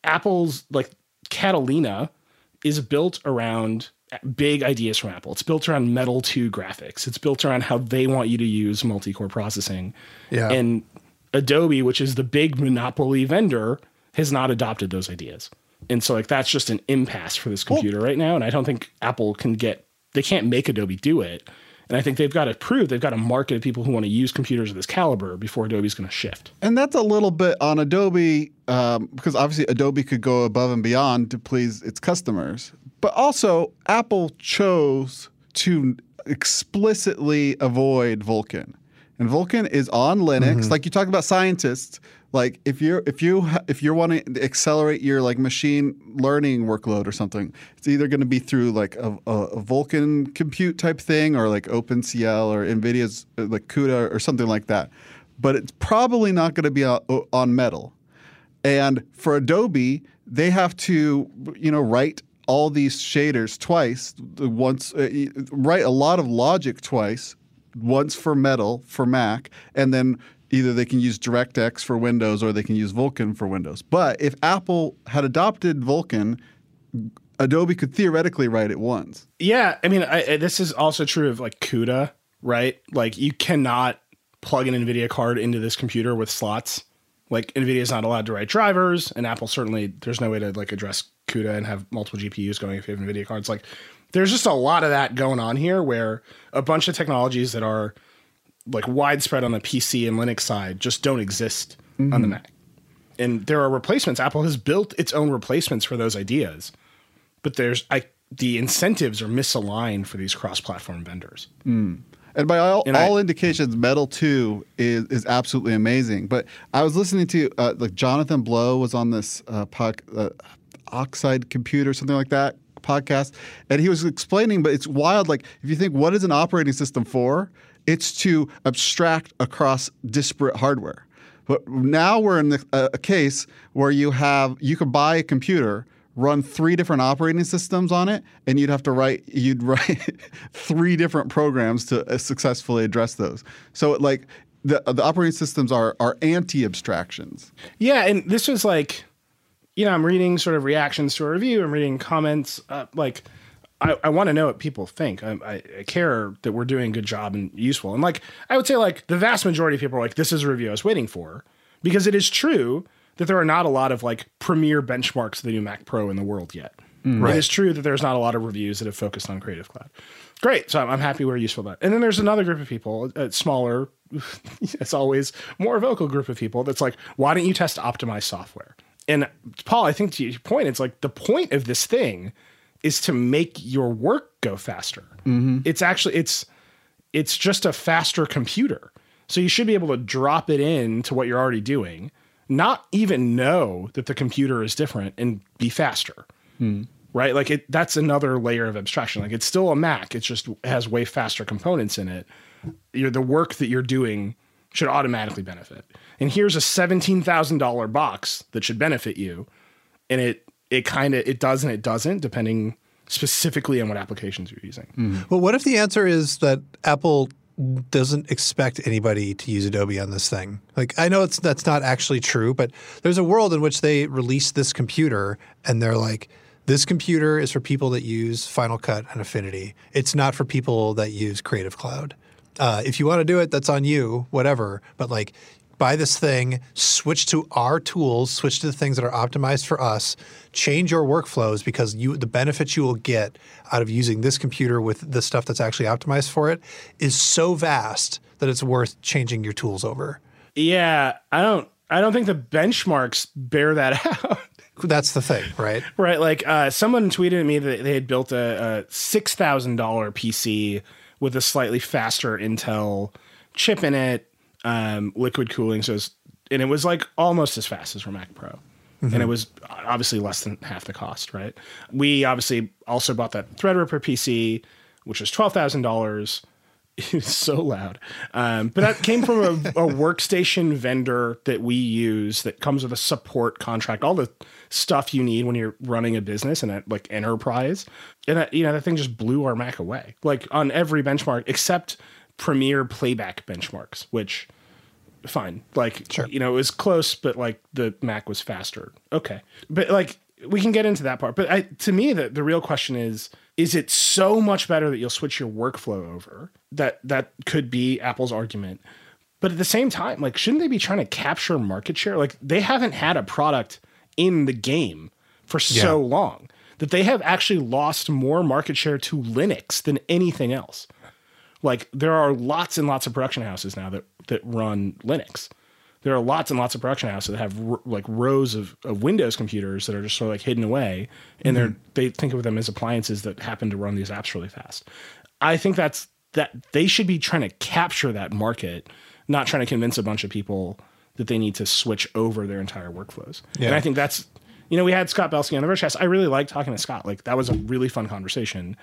Apple's like Catalina is built around big ideas from Apple. It's built around Metal 2 graphics. It's built around how they want you to use multi-core processing. Yeah. And Adobe, which is the big monopoly vendor, has not adopted those ideas. And so like that's just an impasse for this computer right now. And I don't think Apple can get they can't make Adobe do it. And I think they've got to prove they've got a market of people who want to use computers of this caliber before Adobe's going to shift. And that's a little bit on Adobe um, because obviously Adobe could go above and beyond to please its customers. But also, Apple chose to explicitly avoid Vulkan. And Vulkan is on Linux. Mm-hmm. Like you talk about scientists, like if you're if you if you're wanting to accelerate your like machine learning workload or something, it's either going to be through like a, a, Vulkan compute type thing or like OpenCL or NVIDIA's uh, like CUDA or something like that. But it's probably not going to be on, on Metal. And for Adobe, they have to, you know, write all these shaders twice. Once uh, write a lot of logic twice. Once for Metal for Mac, and then either they can use DirectX for Windows or they can use Vulkan for Windows. But if Apple had adopted Vulkan, Adobe could theoretically write it once. Yeah, I mean, I, this is also true of like CUDA, right? Like you cannot plug an NVIDIA card into this computer with slots. Like NVIDIA is not allowed to write drivers, and Apple certainly there's no way to like address CUDA and have multiple GPUs going if you have NVIDIA cards. Like there's just a lot of that going on here where a bunch of technologies that are like widespread on the PC and Linux side just don't exist on the Mac. And there are replacements. Apple has built its own replacements for those ideas, but there's I the incentives are misaligned for these cross-platform vendors. And by all, And I- indications, Metal Two is is absolutely amazing. But I was listening to uh, like Jonathan Blow was on this uh, pod, uh, Oxide Computer, something like that podcast, and he was explaining. But it's wild. Like if you think, what is an operating system for? It's to abstract across disparate hardware. But now we're in the, a, a case where you have you could buy a computer, run three different operating systems on it, and you'd have to write you'd write three different programs to uh, successfully address those. So like the the operating systems are are anti abstractions. Yeah, and this was like, you know, I'm reading sort of reactions to a review. I'm reading comments. Uh, like, I, I want to know what people think. I, I, I care that we're doing a good job and useful. And like, I would say like the vast majority of people are like, this is a review I was waiting for, because it is true that there are not a lot of like premier benchmarks of the new Mac Pro in the world yet. Mm. Right. It is true that there's not a lot of reviews that have focused on Creative Cloud. Great. So I'm, I'm happy we're useful at that. And then there's another group of people, a smaller, as always, more vocal group of people that's like, why don't you test optimized software? And Paul, I think to your point, it's like the point of this thing is to make your work go faster. Mm-hmm. It's actually it's it's just a faster computer. So you should be able to drop it in to what you're already doing, not even know that the computer is different and be faster. Hmm. Right? Like it that's another layer of abstraction. Like it's still a Mac, it's just has way faster components in it. You're, the work that you're doing should automatically benefit. And here's a $17,000 box that should benefit you. And it it kind of it does and it doesn't depending specifically on what applications you're using. Well, what if the answer is that Apple doesn't expect anybody to use Adobe on this thing? Like, I know it's that's not actually true, but there's a world in which they release this computer and they're like, this computer is for people that use Final Cut and Affinity. It's not for people that use Creative Cloud. Uh, if you want to do it, that's on you, whatever. But like, buy this thing, switch to our tools, switch to the things that are optimized for us, change your workflows because you the benefits you will get out of using this computer with the stuff that's actually optimized for it is so vast that it's worth changing your tools over. Yeah, I don't I don't think the benchmarks bear that out. That's the thing, right? right, like uh, someone tweeted at me that they had built a, a six thousand dollar PC with a slightly faster Intel chip in it, um, liquid cooling, so it's and it was like almost as fast as Mac Pro. And it was obviously less than half the cost, right? We obviously also bought that Threadripper PC, which was twelve thousand dollars. It's so loud, um, but that came from a, a workstation vendor that we use that comes with a support contract, all the stuff you need when you're running a business and that like enterprise. And that you know that thing just blew our Mac away, like on every benchmark except Premiere playback benchmarks, which fine. Like, Sure. you know, it was close, but like the Mac was faster. Okay. But like, we can get into that part. But I, to me, the, the real question is, is it so much better that you'll switch your workflow over? That that could be Apple's argument. But at the same time, like, shouldn't they be trying to capture market share? Like, they haven't had a product in the game for so long that they have actually lost more market share to Linux than anything else like there are lots and lots of production houses now that that run Linux. There are lots and lots of production houses that have r- like rows of, of Windows computers that are just sort of like hidden away, and they're mm-hmm. they think of them as appliances that happen to run these apps really fast. I think that's that they should be trying to capture that market, not trying to convince a bunch of people that they need to switch over their entire workflows. Yeah. And I think that's you know we had Scott Belsky on the Vergecast. I really liked talking to Scott. Like that was a really fun conversation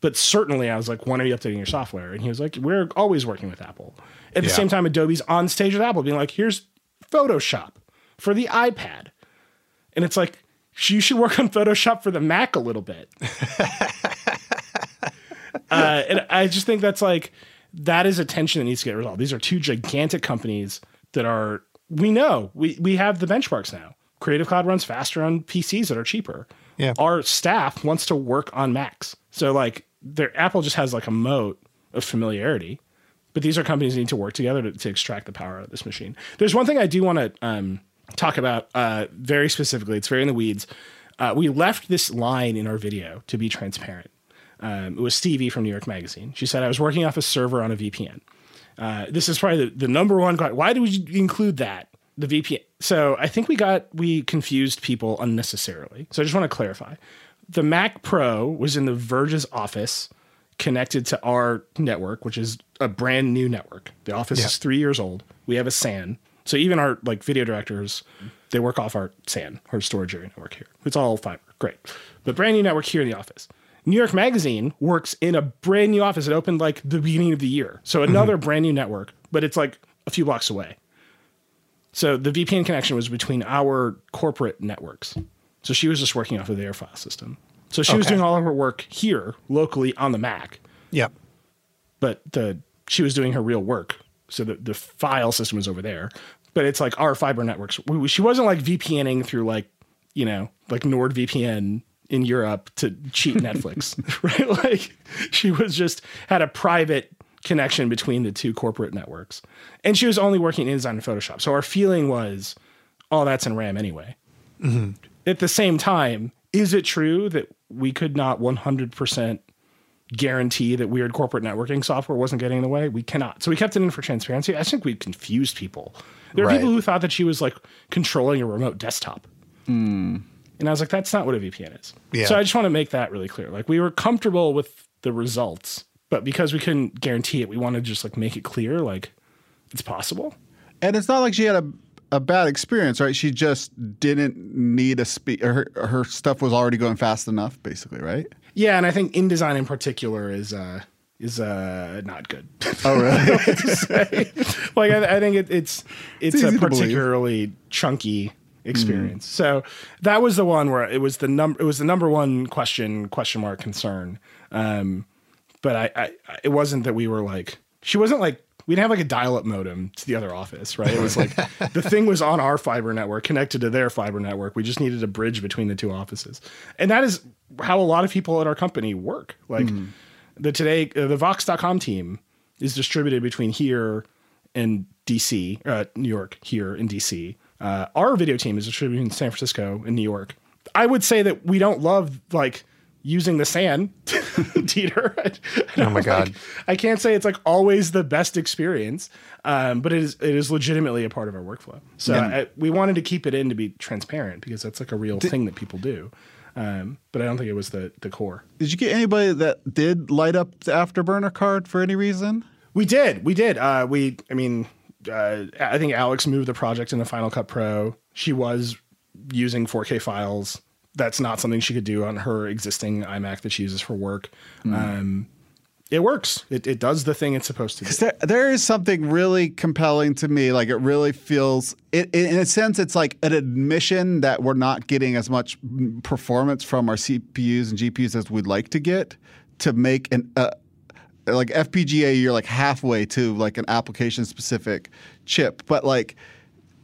but certainly I was like, when are you updating your software? And he was like, we're always working with Apple. At the Yeah. same time, Adobe's on stage with Apple being like, here's Photoshop for the iPad. And it's like, you should work on Photoshop for the Mac a little bit. uh, and I just think that's like, that is a tension that needs to get resolved. These are two gigantic companies that are, we know, we, we have the benchmarks now. Creative Cloud runs faster on PCs that are cheaper. Yeah. Our staff wants to work on Macs. So like their Apple just has like a moat of familiarity. But these are companies that need to work together to, to extract the power out of this machine. There's one thing I do want to um, talk about uh, very specifically. It's very in the weeds. Uh, we left this line in our video to be transparent. Um, it was Stevie from New York Magazine. She said, I was working off a server on a VPN. Uh, this is probably the, the number one question. Why do we include that? The VPN. So I think we got, we confused people unnecessarily. So I just want to clarify. The Mac Pro was in the Verge's office connected to our network, which is a brand new network. The office is three years old. We have a SAN. So even our like video directors, they work off our SAN, our storage area network here. It's all fiber. Great. But brand new network here in the office. New York Magazine works in a brand new office. It opened like the beginning of the year. So mm-hmm. another brand new network, but it's like a few blocks away. So the VPN connection was between our corporate networks. So she was just working off of their file system. So she was doing all of her work here locally on the Mac, Yep. but the she was doing her real work. So the, the file system was over there. But it's like our fiber networks. We, she wasn't like VPNing through like, you know, like NordVPN in Europe to cheat Netflix, right? Like she was just had a private connection between the two corporate networks. And she was only working in InDesign and Photoshop. So our feeling was, oh, that's in RAM anyway. Mm-hmm. At the same time, is it true that we could not 100% guarantee that weird corporate networking software wasn't getting in the way? We cannot. So we kept it in for transparency. I think we confused people. There are Right. people who thought that she was like controlling a remote desktop. Hmm. And I was like, that's not what a VPN is. Yeah. So I just want to make that really clear. Like we were comfortable with the results, but because we couldn't guarantee it, we wanted to just like make it clear, like it's possible. And it's not like she had a a bad experience, right? She just didn't need a speed. Her her stuff was already going fast enough, basically, right? Yeah, and I think InDesign in particular is uh is uh not good. Oh, really? like I, I think it, it's it's, It's a easy to believe. particularly chunky experience. So that was the one where it was the number it was the number one question question mark concern. Um, but I I- it wasn't that we were like she wasn't like we didn't have like a dial-up modem to the other office, right? It was like the thing was on our fiber network connected to their fiber network. We just needed a bridge between the two offices, and that is how a lot of people at our company work. Like the today uh, the Vox.com team is distributed between here and DC, uh, New York, here in DC. Uh, our video team is distributed in San Francisco and New York. I would say that we don't love like using the SAN, Dieter. I- I Oh my God. like- I can't say it's like always the best experience, um, but it is it is legitimately a part of our workflow. So I, we wanted to keep it in to be transparent because that's like a real thing that people do. Um, but I don't think it was the the core. Did you get anybody that did light up the afterburner card for any reason? We did. We did. Uh, we, I mean, uh, I think Alix moved the project into Final Cut Pro. She was using 4K files. That's not something she could do on her existing iMac that she uses for work. Um, it works. It, it does the thing it's supposed to do. There, there is something really compelling to me. Like it really feels, it, it- in a sense, it's like an admission that we're not getting as much performance from our CPUs and GPUs as we'd like to get to make an uh, like FPGA. You're like halfway to like an application specific chip, but like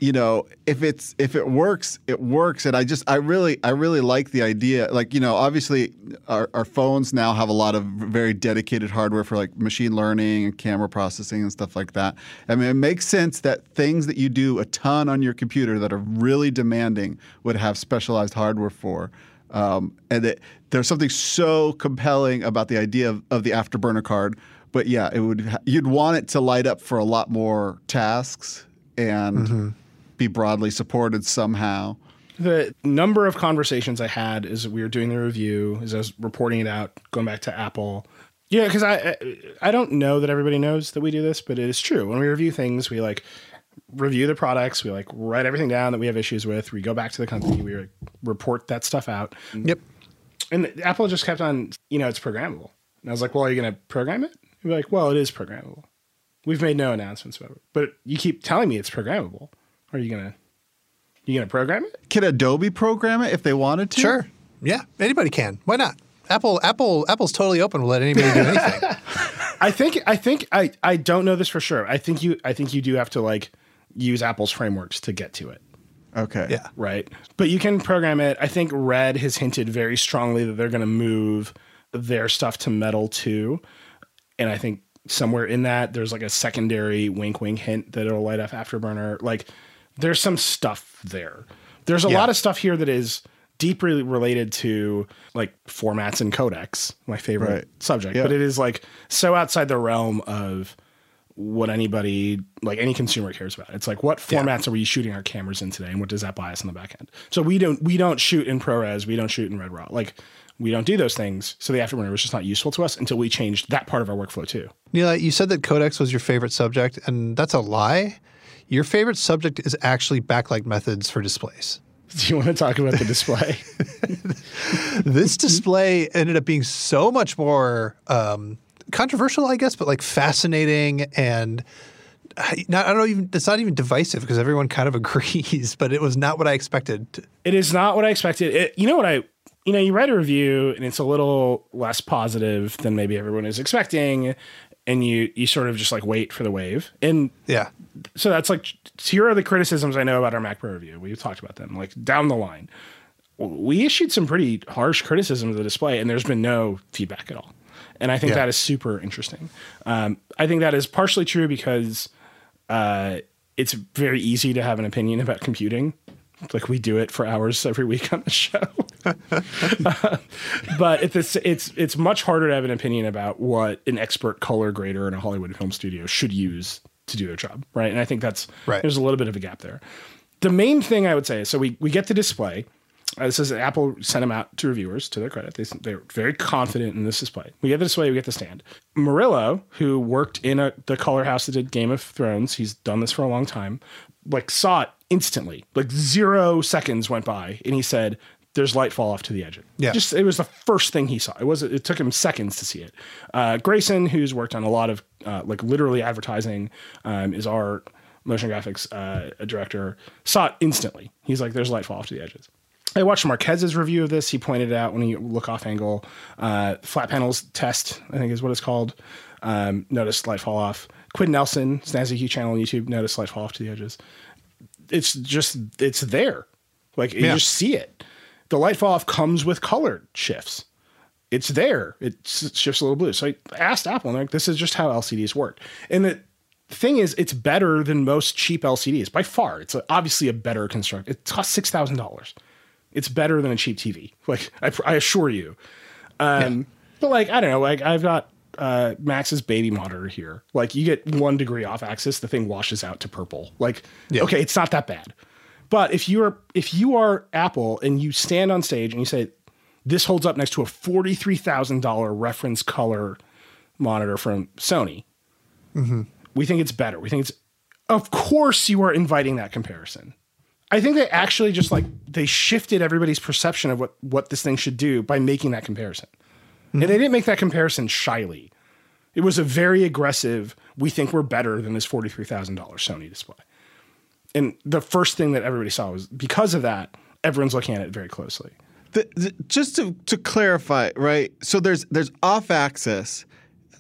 you know if it's if it works it works. And i just i really i really like the idea. Like you know obviously our, our phones now have a lot of very dedicated hardware for like machine learning and camera processing and stuff like that. I mean it makes sense that things that you do a ton on your computer that are really demanding would have specialized hardware for. Um, and there's something so compelling about the idea of, of the afterburner card. But yeah it would you'd want it to light up for a lot more tasks and be broadly supported somehow. the number of conversations I had as we were doing the review, as I was reporting it out, going back to Apple. Yeah, because I I- don't know that everybody knows that we do this, but it is true. When we review things, we like review the products, we like write everything down that we have issues with. We go back to the company, we like, report that stuff out. Yep. And Apple just kept on, you know, it's programmable. And I was like, well, are you going to program it? You're like, well, it is programmable. We've made no announcements about it, but you keep telling me it's programmable. Are you gonna you gonna program it? Can Adobe program it if they wanted to? Sure. Yeah. Anybody can. Why not? Apple, Apple, Apple's totally open to let anybody do anything. I think I think I I don't know this for sure. I think you I think you do have to like use Apple's frameworks to get to it, Okay. yeah. right? But you can program it. I think Red has hinted very strongly that they're going to move their stuff to Metal too, and I think somewhere in that there's like a secondary wink wink hint that it'll light up Afterburner. Like there's some stuff there. There's a Yeah. lot of stuff here that is deeply related to like formats and codecs, my favorite Right. subject. Yeah. But it is like so outside the realm of what anybody like any consumer cares about. It's like what formats are we shooting our cameras in today and what does that buy us on the back end? So we don't we don't shoot in ProRes, we don't shoot in Red Raw. Like we don't do those things. So the afterburner was just not useful to us until we changed that part of our workflow too. Nilay, you said that codecs was your favorite subject, and that's a lie. Your favorite subject is actually backlight methods for displays. Do you want to talk about the display? this display ended up being so much more um, controversial, I guess, but like fascinating and I, not, I don't even. It's not even divisive because everyone kind of agrees, but it was not what I expected. it is not what I expected. It, you know what I, you know, you write a review and it's a little less positive than maybe everyone is expecting, and you you sort of just like wait for the wave. And Yeah, so that's like here are the criticisms I know about our Mac Pro review. We've talked about them like down the line. We issued some pretty harsh criticism of the display, and there's been no feedback at all. And I think Yeah. that is super interesting. Um, I think that is partially true because uh, it's very easy to have an opinion about computing. Like we do it for hours every week on the show. but it's it's it's much harder to have an opinion about what an expert color grader in a Hollywood film studio should use to do their job, right? And I think that's Right. there's a little bit of a gap there. The main thing I would say is so we we get the display. Uh, this is Apple sent them out to reviewers to their credit. They, they're very confident in this display. We get the display, we get the stand. Murillo, who worked in a, the color house that did Game of Thrones, he's done this for a long time, like saw it instantly. Like zero seconds went by, and he said, "There's light fall off to the edge." Yeah. just it was the first thing he saw. It was it took him seconds to see it. Uh, Grayson, who's worked on a lot of uh, like literally advertising, um, is our motion graphics uh, director. Saw it instantly. He's like, "There's light fall off to the edges." I watched Marques's review of this. He pointed out when you look off angle, uh, flat panels test, I think is what it's called. Um, notice light fall off. Quinn Nelson, Snazzy Q channel on YouTube, notice light fall off to the edges. It's just, it's there. Like you just see it. The light fall off comes with color shifts. It's there. It shifts a little blue. So I asked Apple, and like, this is just how LCDs work. And the thing is, it's better than most cheap LCDs by far. It's obviously a better construct. It costs six thousand dollars. It's better than a cheap TV. Like I, I assure you. Um, But like I don't know. Like I've got uh, Max's baby monitor here. Like you get one degree off axis, the thing washes out to purple. Like Yeah. okay, it's not that bad. But if you're if you are Apple and you stand on stage and you say this holds up next to a forty three thousand dollar reference color monitor from Sony, we think it's better. We think it's of course you are inviting that comparison. I think they actually just like they shifted everybody's perception of what what this thing should do by making that comparison. And they didn't make that comparison shyly. It was a very aggressive, we think we're better than this $43,000 Sony display. And the first thing that everybody saw was because of that, everyone's looking at it very closely. The, the, just to, to clarify, right? So there's there's off axis,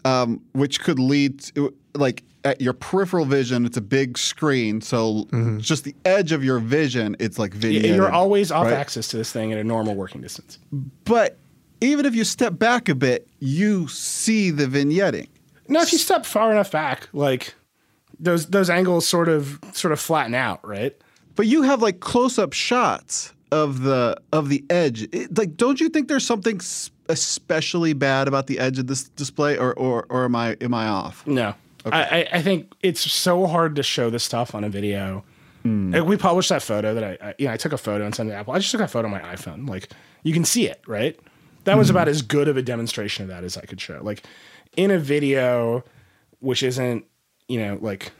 um, which could lead to like at your peripheral vision, it's a big screen. So just the edge of your vision, it's like vignette. You're always off right? axis to this thing at a normal working distance. But even if you step back a bit, you see the vignetting. Now, if you step far enough back, like those those angles sort of sort of flatten out, right? But you have like close-up shots of the of the edge. It- like, don't you think there's something especially bad about the edge of this display, or or, or am I am I off? No. I, I, I think it's so hard to show this stuff on a video. Hmm. Like, we published that photo that I, I, you know, I took a photo and sent it to Apple. I just took that photo on my iPhone. Like, you can see it, right? That was about as good of a demonstration of that as I could show. Like, in a video, which isn't, you know, like,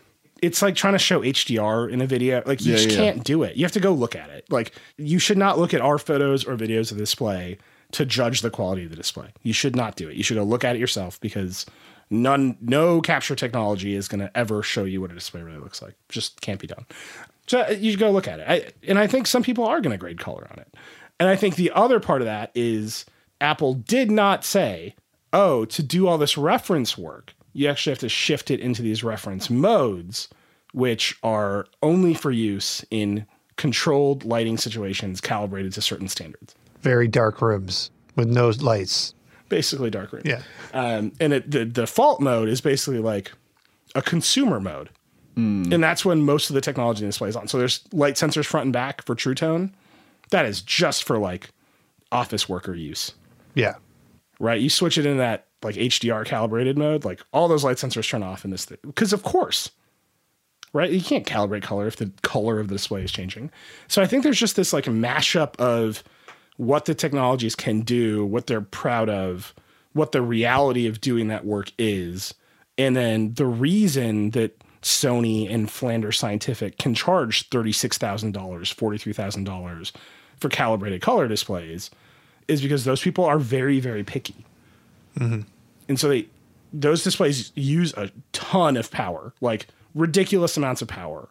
it's like trying to show HDR in a video. Like, you Yeah, just yeah. can't do it. You have to go look at it. Like, you should not look at our photos or videos of the display to judge the quality of the display. You should not do it. You should go look at it yourself because none, no capture technology is going to ever show you what a display really looks like. Just can't be done. So uh, you should go look at it. I, and I think some people are going to grade color on it. And I think the other part of that is Apple did not say, oh, to do all this reference work, you actually have to shift it into these reference modes, which are only for use in controlled lighting situations calibrated to certain standards. Very dark rooms with no lights. Basically, dark room. Yeah. Um, and it, the default mode is basically like a consumer mode. And that's when most of the technology in display is on. So there's light sensors front and back for True Tone. That is just for like office worker use, Yeah. right? You switch it in that like HDR calibrated mode, like all those light sensors turn off in this thing. Because of course, right? You can't calibrate color if the color of the display is changing. So I think there's just this like mashup of what the technologies can do, what they're proud of, what the reality of doing that work is, and then the reason that Sony and Flanders Scientific can charge $36,000, $43,000 for calibrated color displays is because those people are very, very picky. Mm-hmm. And so they those displays use a ton of power, like ridiculous amounts of power.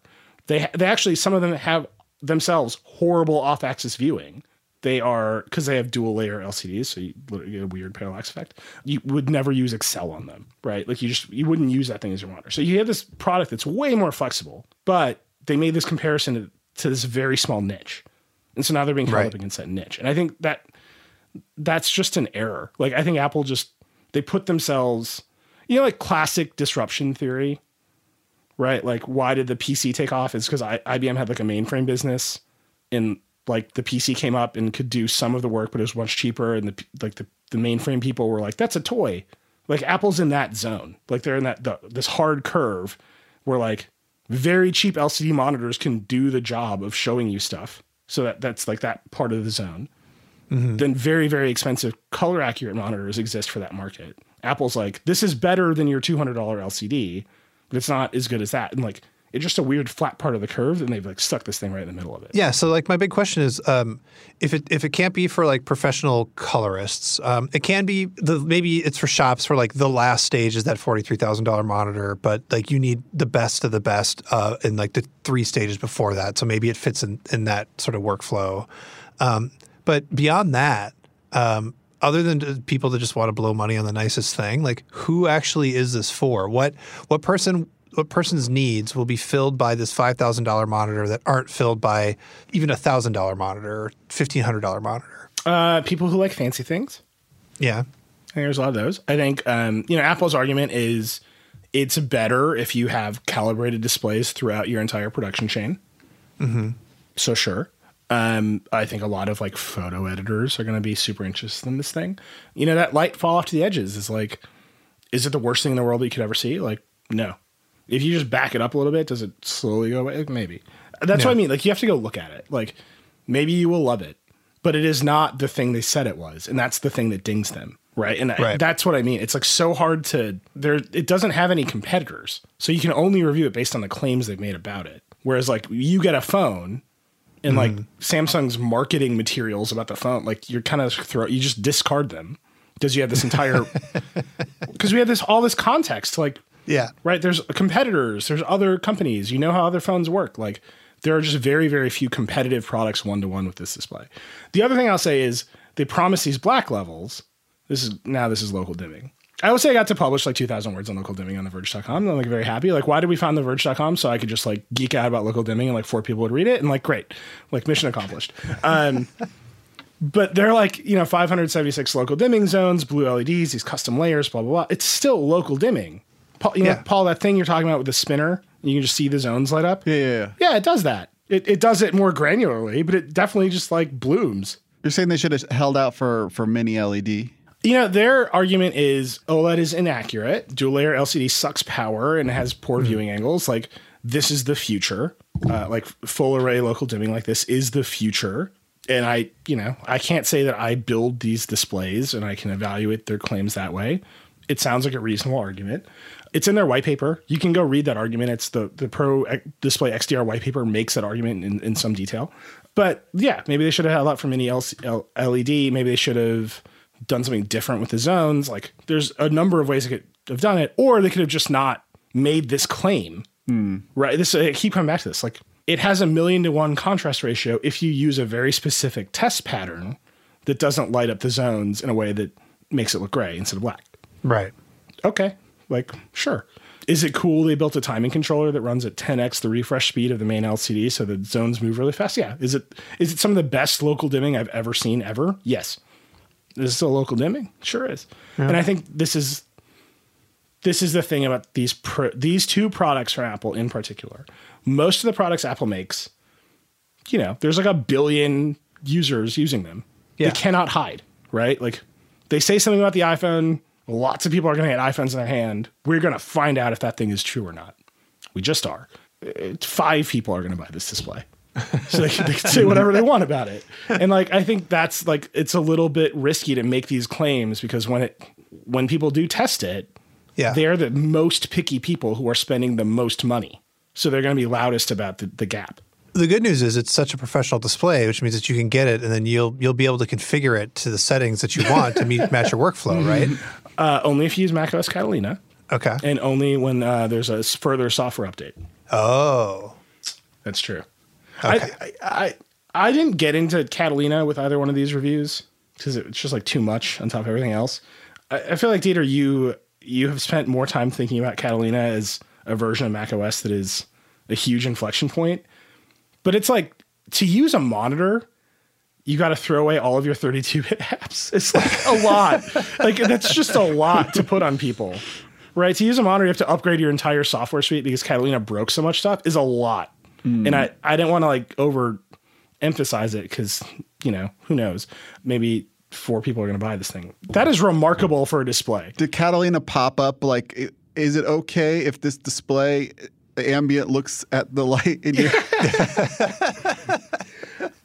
They they actually some of them have themselves horrible off-axis viewing. They are because they have dual layer LCDs, so you get a weird parallax effect. You would never use Excel on them, right? Like you just you wouldn't use that thing as your monitor. So you have this product that's way more flexible, but they made this comparison to, to this very small niche, and so now they're being held Right. up against that niche. And I think that that's just an error. Like I think Apple just they put themselves, you know, like classic disruption theory, right? Like why did the PC take off? It's because IBM had like a mainframe business, and like the PC came up and could do some of the work, but it was much cheaper, and the like the the mainframe people were like, that's a toy. Like Apple's in that zone. Like they're in that the, this hard curve where like very cheap LCD monitors can do the job of showing you stuff. So that that's like that part of the zone then very very expensive color accurate monitors exist for that market apple's like this is better than your $200 lcd but it's not as good as that and like it's just a weird flat part of the curve and they've like stuck this thing right in the middle of it Yeah. So like my big question is, um, if it if it can't be for like professional colorists, um, it can be the maybe it's for shops for like the last stage is that forty three thousand dollar monitor, but like you need the best of the best uh, in like the three stages before that. So maybe it fits in in that sort of workflow. Um, but beyond that. Um, other than people that just want to blow money on the nicest thing, like who actually is this for? What what person what person's needs will be filled by this five thousand dollar monitor that aren't filled by even a thousand dollar monitor or fifteen hundred dollar monitor. uh, people who like fancy things Yeah, I there's a lot of those. I think um, you know Apple's argument is it's better if you have calibrated displays throughout your entire production chain. So sure. Um, I think a lot of like photo editors are going to be super interested in this thing. You know, that light fall off to the edges is like, is it the worst thing in the world that you could ever see? Like, no. If you just back it up a little bit, does it slowly go away? Maybe. That's what I mean. Like, you have to go look at it. Like, maybe you will love it, but it is not the thing they said it was, and that's the thing that dings them. right? And I, Right. that's what I mean. It's like so hard to there. It doesn't have any competitors, so you can only review it based on the claims they've made about it. Whereas like you get a phone. And mm-hmm. like Samsung's marketing materials about the phone, like you're kind of throw, you just discard them because you have this entire, because we have this all this context. Like Yeah. right? There's competitors, there's other companies. You know how other phones work. Like there are just very, very few competitive products one to one with this display. The other thing I'll say is they promise these black levels. This is now this is local dimming. I would say I got to publish like 2,000 words on local dimming on the verge.com. I'm like very happy. Like, why did we found the verge.com? So I could just like geek out about local dimming and like four people would read it and like, great, like mission accomplished. Um, but they're like, you know, 576 local dimming zones, blue LEDs, these custom layers, blah, blah, blah. It's still local dimming. Paul, you know, Yeah. Paul, that thing you're talking about with the spinner, you can just see the zones light up. Yeah, yeah, yeah. Yeah, it does that. It, it does it more granularly, but it definitely just like blooms. You're saying they should have held out for for mini LED. You know, their argument is OLED is inaccurate. Dual layer LCD sucks power and has poor viewing angles. Like, this is the future. Uh, like, full array local dimming like this is the future. And I, you know, I can't say that I build these displays and I can evaluate their claims that way. It sounds like a reasonable argument. It's in their white paper. You can go read that argument. It's the the Pro Display XDR white paper makes that argument in, in some detail. But yeah, maybe they should have held out for mini LC, LED. Maybe they should have done something different with the zones. Like there's a number of ways they could have done it, or they could have just not made this claim. Hmm. Right. This I keep coming back to this. Like it has a million to one contrast ratio if you use a very specific test pattern that doesn't light up the zones in a way that makes it look gray instead of black. Right. Okay. Like, sure. Is it cool they built a timing controller that runs at 10x the refresh speed of the main LCD so the zones move really fast? Yeah. Is it is it some of the best local dimming I've ever seen ever? Yes. Is it still local dimming? Sure is. And I think this is this is the thing about these pro, these two products from Apple in particular. Most of the products Apple makes, you know, there's like a billion users using them. Yeah. They cannot hide, right? Like they say something about the iPhone, lots of people are going to get iPhones in their hand. We're going to find out if that thing is true or not. We just are. Five people are going to buy this display. So they can, they can say whatever they want about it. And like I think that's like it's a little bit risky to make these claims because when it when people do test it, Yeah. they're the most picky people who are spending the most money. So they're going to be loudest about the, the gap. The good news is it's such a professional display, which means that you can get it and then you'll you'll be able to configure it to the settings that you want to meet match your workflow, right? Uh, only if you use macOS Catalina Okay. and only when uh, there's a further software update. Oh. That's true. Okay. I, I, I I didn't get into Catalina with either one of these reviews because it's just like too much on top of everything else. I, I feel like Dieter, you you have spent more time thinking about Catalina as a version of macOS that is a huge inflection point. But it's like to use a monitor, you got to throw away all of your 32-bit apps. It's like a lot. like that's just a lot to put on people. Right? To use a monitor, you have to upgrade your entire software suite because Catalina broke so much stuff is a lot. And I, I didn't want to like over emphasize it because, you know, who knows? Maybe four people are going to buy this thing. That is remarkable for a display. Did Catalina pop up like? Is it okay if this display the ambient looks at the light in your?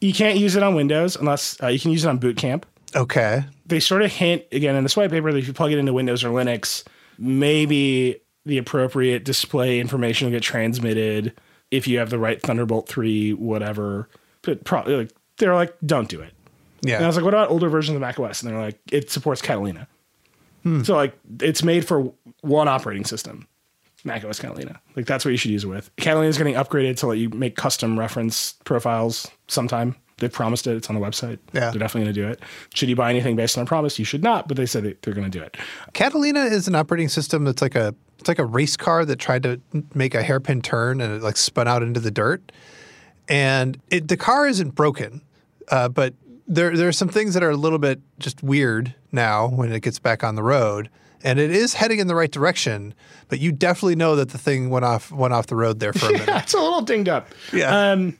You can't use it on Windows unless uh, you can use it on Boot Camp. Okay. they sort of hint again in this white paper that if you plug it into Windows or Linux, maybe the appropriate display information will get transmitted if you have the right Thunderbolt 3, whatever. But probably like, they're like, don't do it. Yeah. And I was like, what about older versions of macOS? And they're like, it supports Catalina. Hmm. So like it's made for one operating system, macOS Catalina. Like that's what you should use it with. Catalina is getting upgraded to let you make custom reference profiles sometime. They've promised it. It's on the website. Yeah. They're definitely going to do it. Should you buy anything based on a promise? You should not, but they said they're going to do it. Catalina is an operating system that's like a it's like a race car that tried to make a hairpin turn and it like spun out into the dirt. And it, the car isn't broken, uh, but there there are some things that are a little bit just weird now when it gets back on the road. And it is heading in the right direction, but you definitely know that the thing went off went off the road there for a minute. yeah, It's a little dinged up. Yeah. Um,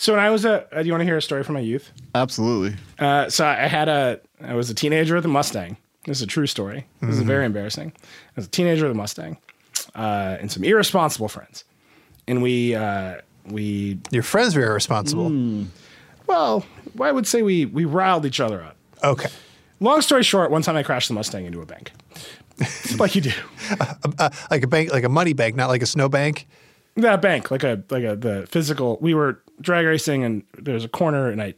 so when I was a, uh, do you want to hear a story from my youth? Absolutely. Uh, so I had a, I was a teenager with a Mustang. This is a true story. This is very embarrassing. I was a teenager with a Mustang, uh, and some irresponsible friends, and we, uh, we, Your friends were irresponsible. well, I would say we we riled each other up. Okay. Long story short, one time I crashed the Mustang into a bank, like you do. Uh, like a bank, like a money bank, not like a snow bank. That bank, like a like a the physical. We were drag racing, and there's a corner, and I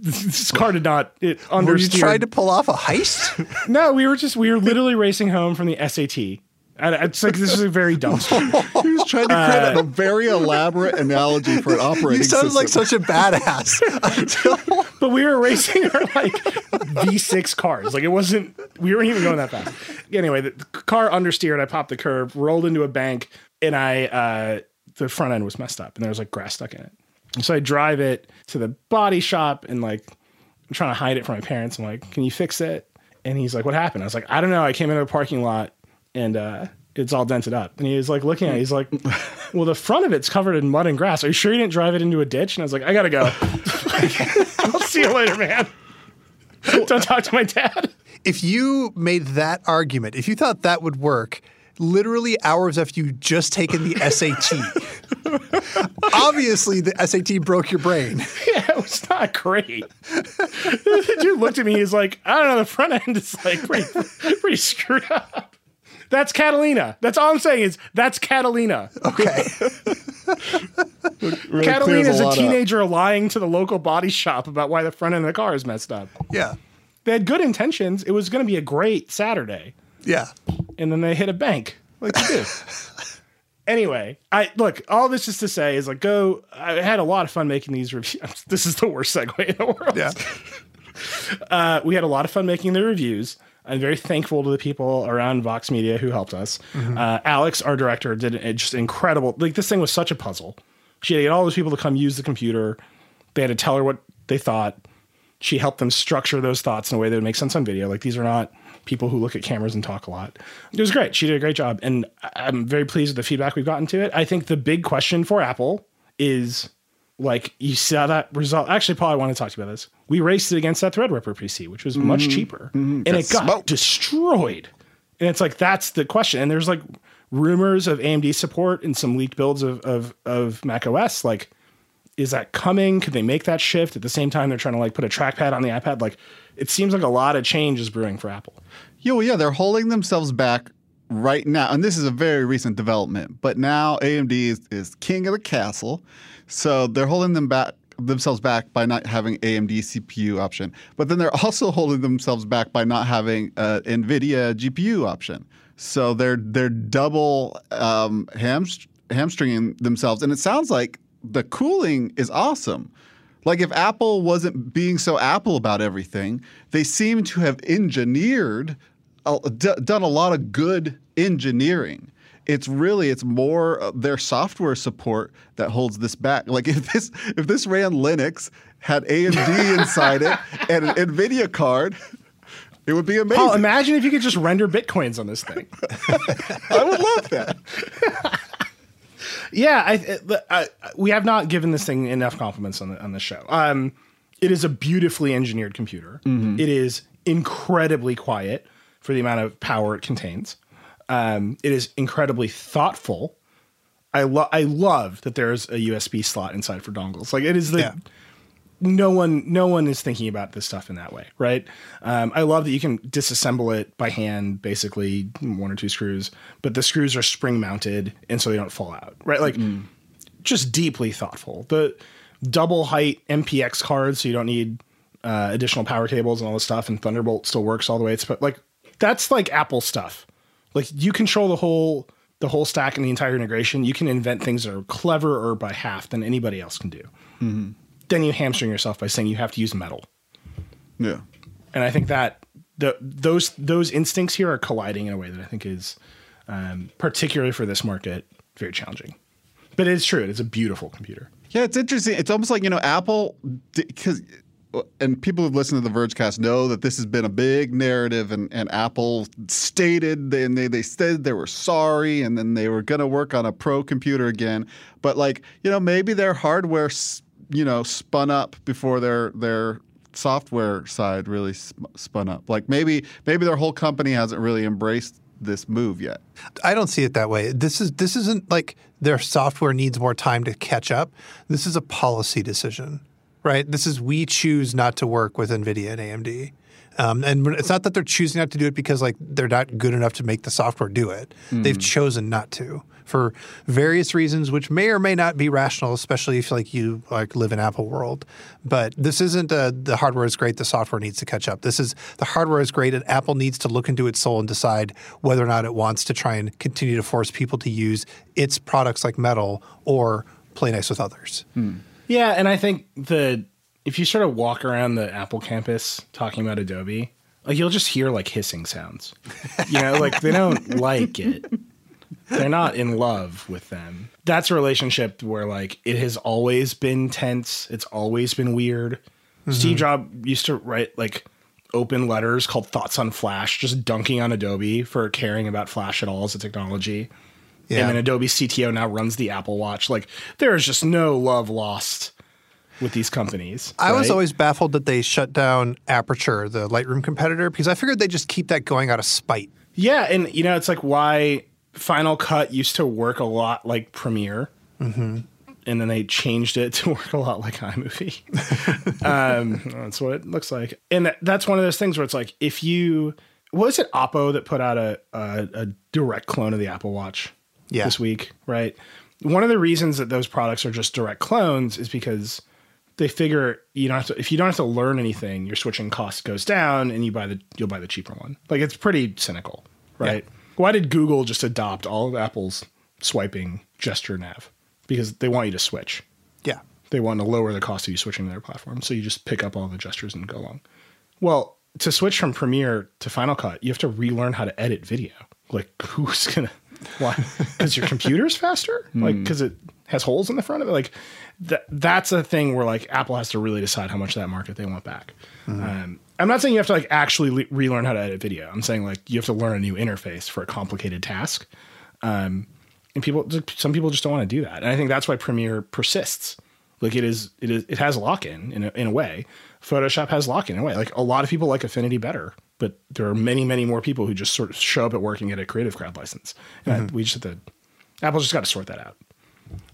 this car did not it understeered. Were you trying to pull off a heist? No, we were just we were literally racing home from the SAT. And it's like this is a very dumb story. He was trying to create a very elaborate analogy for an operating you sounded like system. such a badass. until- But we were racing our like V6 cars. Like it wasn't, we weren't even going that fast. Anyway, the, the car understeered. I popped the curb, rolled into a bank, and I, uh, the front end was messed up and there was like grass stuck in it. So I drive it to the body shop and like, I'm trying to hide it from my parents. I'm like, can you fix it? And he's like, what happened? I was like, I don't know. I came into a parking lot and, uh, it's all dented up. And he was like looking at it. He's like, well, the front of it's covered in mud and grass. Are you sure you didn't drive it into a ditch? And I was like, I gotta go. I'll see you later, man. Don't talk to my dad. if you made that argument, if you thought that would work, literally hours after you just taken the SAT, obviously the SAT broke your brain. Yeah, it was not great. the dude looked at me. He's like, I don't know. The front end is like pretty, pretty screwed up. That's Catalina. That's all I'm saying is that's Catalina. Okay. Really Catalina is a lot up. teenager lying to the local body shop about why the front end of the car is messed up. yeah. They had good intentions. It was going to be a great Saturday. Yeah. and then they hit a bank like you do. anyway, I look. All this is to say is like, go. I had a lot of fun making these reviews. This is the worst segue in the world. Yeah. Uh, we had a lot of fun making the reviews. I'm very thankful to the people around Vox Media who helped us. Uh, Alix, our director, did a just incredible. Like this thing was such a puzzle. She had to get all those people to come use the computer. They had to tell her what they thought. She helped them structure those thoughts in a way that would make sense on video. Like these are not people who look at cameras and talk a lot. It was great. She did a great job, and I'm very pleased with the feedback we've gotten to it. I think the big question for Apple is like you saw that result. Actually, Paul, I want to talk to you about this. We raced it against that Threadripper PC, which was much mm-hmm. cheaper, mm-hmm. and it got smoked. destroyed. And it's like that's the question. And there's like rumors of AMD support and some leaked builds of of, of Mac OS. Like, is that coming? Could they make that shift at the same time they're trying to like put a trackpad on the iPad? Like, it seems like a lot of change is brewing for Apple. Yeah, well, yeah, they're holding themselves back right now, and this is a very recent development. But now AMD is, is king of the castle, so they're holding them back themselves back by not having AMD CPU option. But then they're also holding themselves back by not having uh, NVIDIA GPU option. So they're they're double um, hamst- hamstringing themselves, and it sounds like the cooling is awesome. Like if Apple wasn't being so Apple about everything, they seem to have engineered, uh, d- done a lot of good engineering. It's really it's more their software support that holds this back. Like if this if this ran Linux, had AMD inside it and an Nvidia card, it would be amazing. Paul, imagine if you could just render bitcoins on this thing. I would love that. yeah, I, I, we have not given this thing enough compliments on the, on the show. Um, it is a beautifully engineered computer. It is incredibly quiet for the amount of power it contains. Um, it is incredibly thoughtful. I love I love that there's a USB slot inside for dongles. Like it is the Yeah. no one no one is thinking about this stuff in that way, right? Um, I love that you can disassemble it by hand, basically one or two screws, but the screws are spring mounted and so they don't fall out, right? Like just deeply thoughtful. The double height MPX cards, so you don't need uh, additional power cables and all this stuff, and Thunderbolt still works all the way. It's but like that's like Apple stuff. Like you control the whole the whole stack and the entire integration. You can invent things that are cleverer by half than anybody else can do. Then you hamstring yourself by saying you have to use metal. Yeah. And I think that the those those instincts here are colliding in a way that I think is um, particularly for this market very challenging. But it's true. It's a beautiful computer. Yeah, it's interesting. It's almost like you know Apple because and people who've listened to the Vergecast know that this has been a big narrative, and, and Apple stated and they they said they were sorry, and then they were going to work on a pro computer again. But like you know maybe their hardware you know spun up before their their software side really spun up. Like maybe maybe their whole company hasn't really embraced this move yet. I don't see it that way. This is this isn't like their software needs more time to catch up. This is a policy decision, right? This is we choose not to work with NVIDIA and AMD. Um, and it's not that they're choosing not to do it because like they're not good enough to make the software do it. They've chosen not to for various reasons, which may or may not be rational, especially if like you like live in Apple world. But this isn't a, the hardware is great, the software needs to catch up. This is the hardware is great, and Apple needs to look into its soul and decide whether or not it wants to try and continue to force people to use its products like Metal or play nice with others. Yeah, and I think the if you sort of walk around the Apple campus talking about Adobe, like you'll just hear like hissing sounds. You know, like they don't like it. They're not in love with them. That's a relationship where like it has always been tense. It's always been weird. Mm-hmm. Steve Jobs used to write like open letters called Thoughts on Flash, just dunking on Adobe for caring about Flash at all as a technology. Yeah. And then Adobe CTO now runs the Apple Watch. Like there is just no love lost with these companies. I was always baffled that they shut down Aperture, the Lightroom competitor, because I figured they just keep that going out of spite. Yeah, and you know, it's like why Final Cut used to work a lot like Premiere, Mm-hmm. and then they changed it to work a lot like iMovie. um, that's what it looks like, and that- that's one of those things where it's like if you was it Oppo that put out a a, a direct clone of the Apple Watch Yeah. this week, right? One of the reasons that those products are just direct clones is because they figure you don't have to if you don't have to learn anything, your switching cost goes down and you buy the you'll buy the cheaper one. Like it's pretty cynical, right? Why did Google just adopt all of Apple's swiping gesture nav? Because they want you to switch. Yeah. They want to lower the cost of you switching to their platform. So you just pick up all the gestures and go along. Well, to switch from Premiere to Final Cut, you have to relearn how to edit video. Like who's gonna why? Because your computer's faster? Like because it has holes in the front of it? Like that that's a thing where like Apple has to really decide how much of that market they want back. Um, I'm not saying you have to like actually le- relearn how to edit video. I'm saying like you have to learn a new interface for a complicated task. Um, and people, some people just don't want to do that. And I think that's why Premiere persists. Like it is, it is, it has lock in in a, in a way. Photoshop has lock in in a way. Like a lot of people like Affinity better, but there are many, many more people who just sort of show up at work and get a Creative Cloud license. And I- we just have to, Apple's just got to sort that out.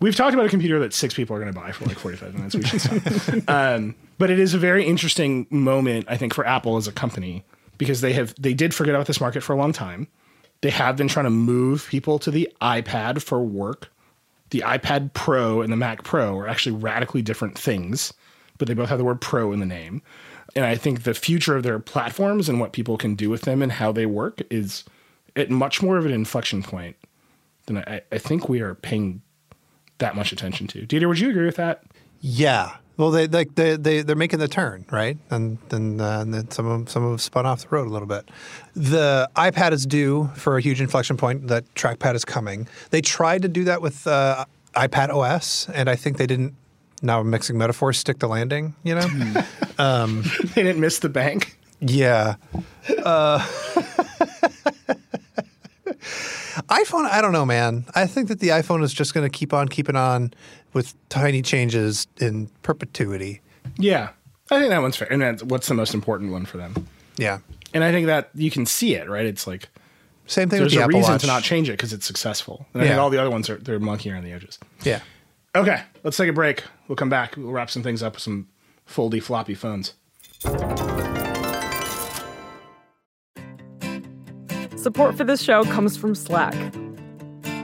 We've talked about a computer that six people are going to buy for like 45 minutes. We should stop. um, but it is a very interesting moment, I think, for Apple as a company because they have they did forget about this market for a long time. They have been trying to move people to the iPad for work. The iPad Pro and the Mac Pro are actually radically different things, but they both have the word Pro in the name. And I think the future of their platforms and what people can do with them and how they work is at much more of an inflection point than I, I think we are paying that much attention to. Dieter, would you agree with that? Yeah. Well, they like they they they're making the turn, right? And then uh, and then some of them, some of them spun off the road a little bit. The iPad is due for a huge inflection point. That trackpad is coming. They tried to do that with uh, iPad OS, and I think they didn't. Now I'm mixing metaphors. Stick the landing, you know. they didn't miss the bank. Yeah. Uh, iPhone, I don't know, man. I think that the iPhone is just going to keep on keeping on with tiny changes in perpetuity. Yeah, I think that one's fair. And that's what's the most important one for them. Yeah. And I think that you can see it, right? It's like Same thing there's with the a Apple reason Watch. to not change it because it's successful. And I think all the other ones are they're monkeying around the edges. Yeah. Okay, let's take a break. We'll come back. We'll wrap some things up with some foldy floppy phones. Support for this show comes from Slack.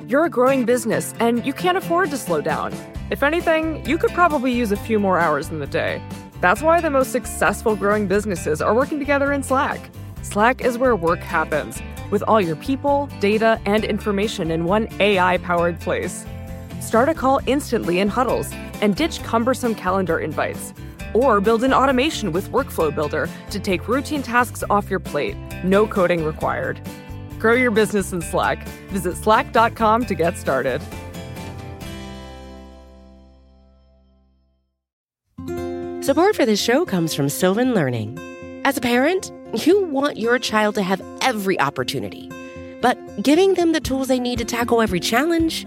You're a growing business and you can't afford to slow down. If anything, you could probably use a few more hours in the day. That's why the most successful growing businesses are working together in Slack. Slack is where work happens, with all your people, data, and information in one AI powered place. Start a call instantly in huddles and ditch cumbersome calendar invites. Or build an automation with Workflow Builder to take routine tasks off your plate. No coding required. Grow your business in Slack. Visit slack.com to get started. Support for this show comes from Sylvan Learning. As a parent, you want your child to have every opportunity, but giving them the tools they need to tackle every challenge,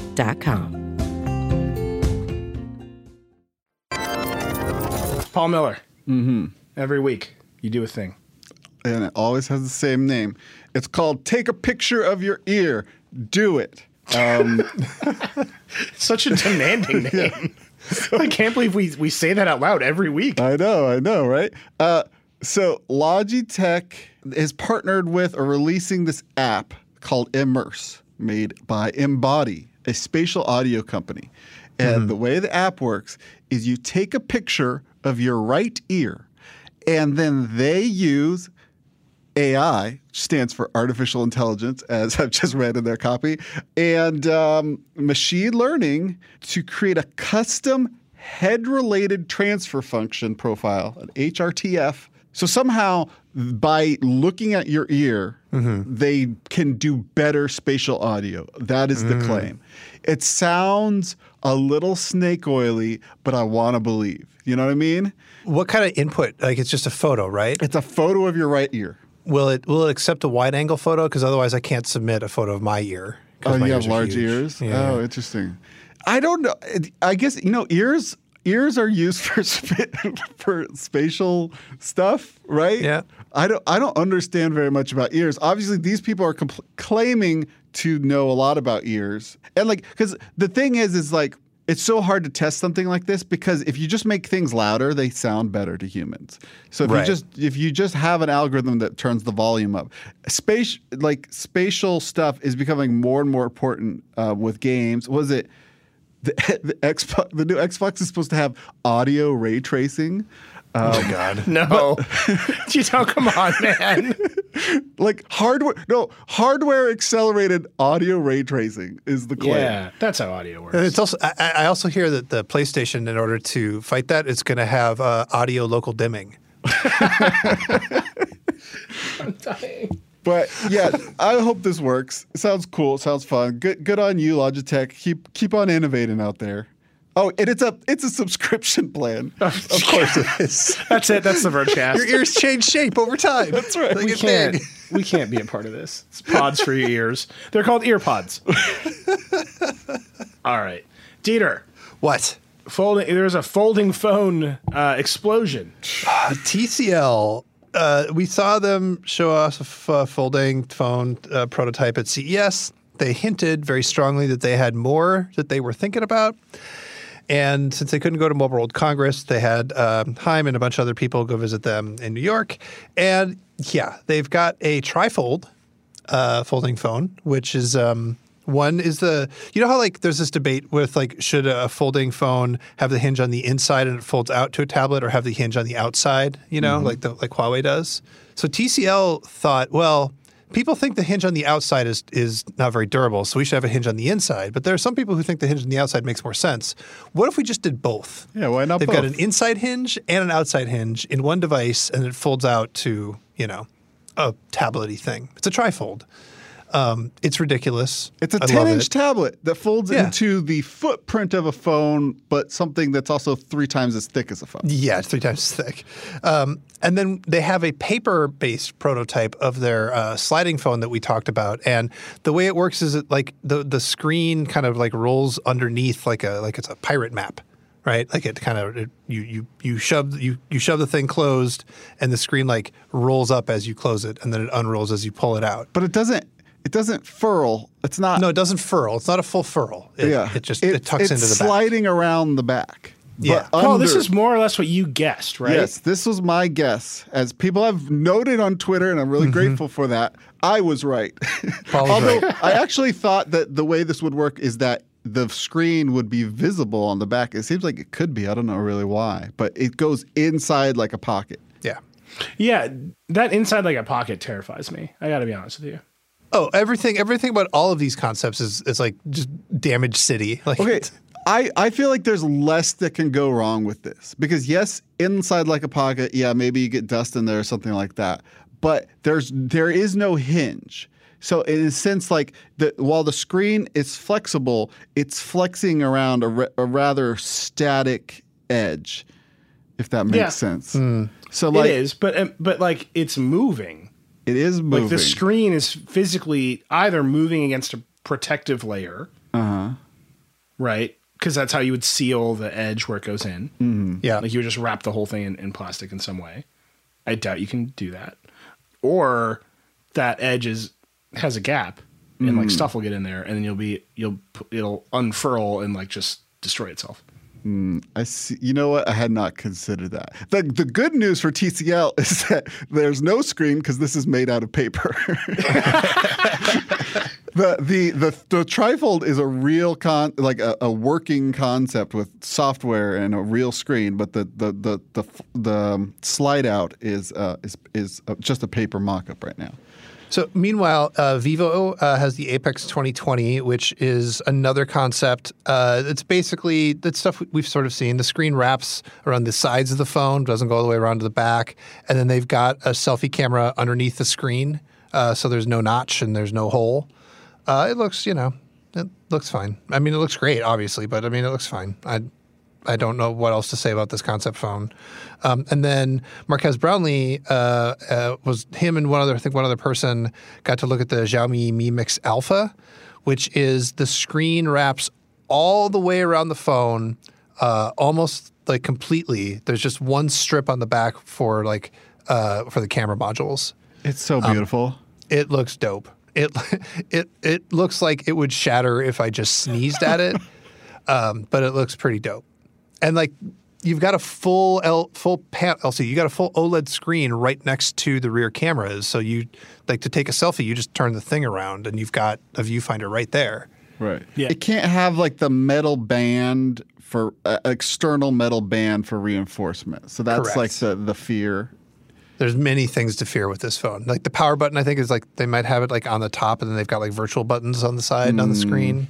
29.com. Paul Miller. Mm-hmm. Every week you do a thing. and it always has the same name. It's called Take a Picture of Your Ear. Do it. Um, Such a demanding name. I can't believe we, we say that out loud every week. I know, I know, right? Uh, so Logitech is partnered with or releasing this app called Immerse, made by Embody, a spatial audio company. And the way the app works is you take a picture of your right ear, and then they use AI, which stands for artificial intelligence, as I've just read in their copy, and um, machine learning to create a custom head related transfer function profile, an HRTF. So somehow, by looking at your ear, Mm-hmm. they can do better spatial audio. That is the mm. claim. It sounds a little snake oily, but I want to believe. You know what I mean? What kind of input? Like it's just a photo, right? It's a photo of your right ear. Will it will it accept a wide angle photo? Because otherwise, I can't submit a photo of my ear. Oh, my you have ears are large huge. ears. Yeah. Oh, interesting. I don't know. I guess you know ears. Ears are used for sp- for spatial stuff, right? Yeah. I don't. I don't understand very much about ears. Obviously, these people are compl- claiming to know a lot about ears, and like, because the thing is, is like. It's so hard to test something like this because if you just make things louder, they sound better to humans. So if Right. you just if you just have an algorithm that turns the volume up, space like spatial stuff is becoming more and more important uh, with games. Was it the, the Xbox? The new Xbox is supposed to have audio ray tracing. Um, Oh God. No. you don't come on, man. like hardware, no hardware accelerated audio ray tracing is the claim. yeah, that's how audio works. And It's also. I, I also hear that the PlayStation, in order to fight that, it's going to have uh, audio local dimming. But yeah, I hope this works. It sounds cool. It sounds fun. Good, good on you, Logitech. Keep keep on innovating out there. Oh, and it's a it's a subscription plan. of course it is. That's it. That's the Vergecast. Your ears change shape over time. That's right. They we can't. big. We can't be a part of this. It's pods for your ears. They're called ear pods. All right, Dieter. What? Folding. There's a folding phone uh, explosion. TCL. Uh, we saw them show us a folding phone uh, prototype at CES. They hinted very strongly that they had more that they were thinking about. And since they couldn't go to Mobile World Congress, they had um, Chaim and a bunch of other people go visit them in New York. And yeah, they've got a trifold uh, folding phone, which is um, one is the you know how like there's this debate with like should a folding phone have the hinge on the inside and it folds out to a tablet or have the hinge on the outside, you know, mm-hmm. like the like Huawei does. So TCL thought, well, people think the hinge on the outside is is not very durable, so we should have a hinge on the inside. But there are some people who think the hinge on the outside makes more sense. What if we just did both? Yeah, why not They've got an inside hinge and an outside hinge in one device, and it folds out to you know a tablety thing. It's a trifold. Um, it's ridiculous. It's a I 10 inch it. tablet that folds Yeah. into the footprint of a phone, but something that's also three times as thick as a phone. Yeah, it's three times as thick. Um, and then they have a paper-based prototype of their uh, sliding phone that we talked about. And the way it works is it like the the screen kind of like rolls underneath like a like it's a pirate map, right? Like it kind of it, you you you shove you you shove the thing closed, and the screen like rolls up as you close it, and then it unrolls as you pull it out. But it doesn't it doesn't furl. It's not No, it doesn't furl. It's not a full furl. It, yeah. it just it, tucks it's into the back. sliding around the back. Yeah. But Paul, this is more or less what you guessed, right? Yes, this was my guess. As people have noted on Twitter, and I'm Mm-hmm. really grateful for that, I was right. Paul was Although right. I actually thought that the way this would work is that the screen would be visible on the back. It seems like it could be. I don't know really why, but it goes inside like a pocket. Yeah. Yeah, that inside like a pocket terrifies me. I got to be honest with you. Oh, everything everything about all of these concepts is is like just damaged city. Like Okay. I, I feel like there's less that can go wrong with this because yes, inside like a pocket, yeah, maybe you get dust in there or something like that. But there's there is no hinge. So in a sense, like the while the screen is flexible, it's flexing around a, ra- a rather static edge, if that makes Yeah. sense. So like it is, but um, but like it's moving. It is moving. Like the screen is physically either moving against a protective layer, uh-huh. right? Because that's how you would seal the edge where it goes in. yeah. Like you would just wrap the whole thing in, in plastic in some way. I doubt you can do that. Or that edge is has a gap and like stuff will get in there and then you'll be you'll it'll unfurl and like just destroy itself. I see. You know what? I had not considered that. The, the good news for TCL is that there's no screen because this is made out of paper. the, the the the trifold is a real con like a, a working concept with software and a real screen, but the the the the, the um, slide out is uh, is is uh, just a paper mock-up right now. So meanwhile, uh, Vivo uh, has the Apex 2020, which is another concept. Uh, it's basically that stuff we've sort of seen. The screen wraps around the sides of the phone, doesn't go all the way around to the back, and then they've got a selfie camera underneath the screen, uh, so there's no notch and there's no hole. Uh, it looks, you know, it looks fine. I mean, it looks great, obviously, but I mean, it looks fine. I I don't know what else to say about this concept phone. Um, and then Marques Brownlee uh, uh, was him and one other, I think one other person got to look at the Xiaomi Mi Mix Alpha, which is the screen wraps all the way around the phone, uh, almost like completely. There's just one strip on the back for like uh, for the camera modules. It's so beautiful. It looks dope. It it it looks like it would shatter if I just sneezed at it, um, but it looks pretty dope. And like you've got a full L, full pan, LCD, you got a full OLED screen right next to the rear cameras. So you like to take a selfie, you just turn the thing around, and you've got a viewfinder right there. Right. Yeah. It can't have like the metal band for uh, external metal band for reinforcement. So that's Correct. like the the fear. There's many things to fear with this phone. Like the power button, I think is like they might have it like on the top, and then they've got like virtual buttons on the side and on the screen.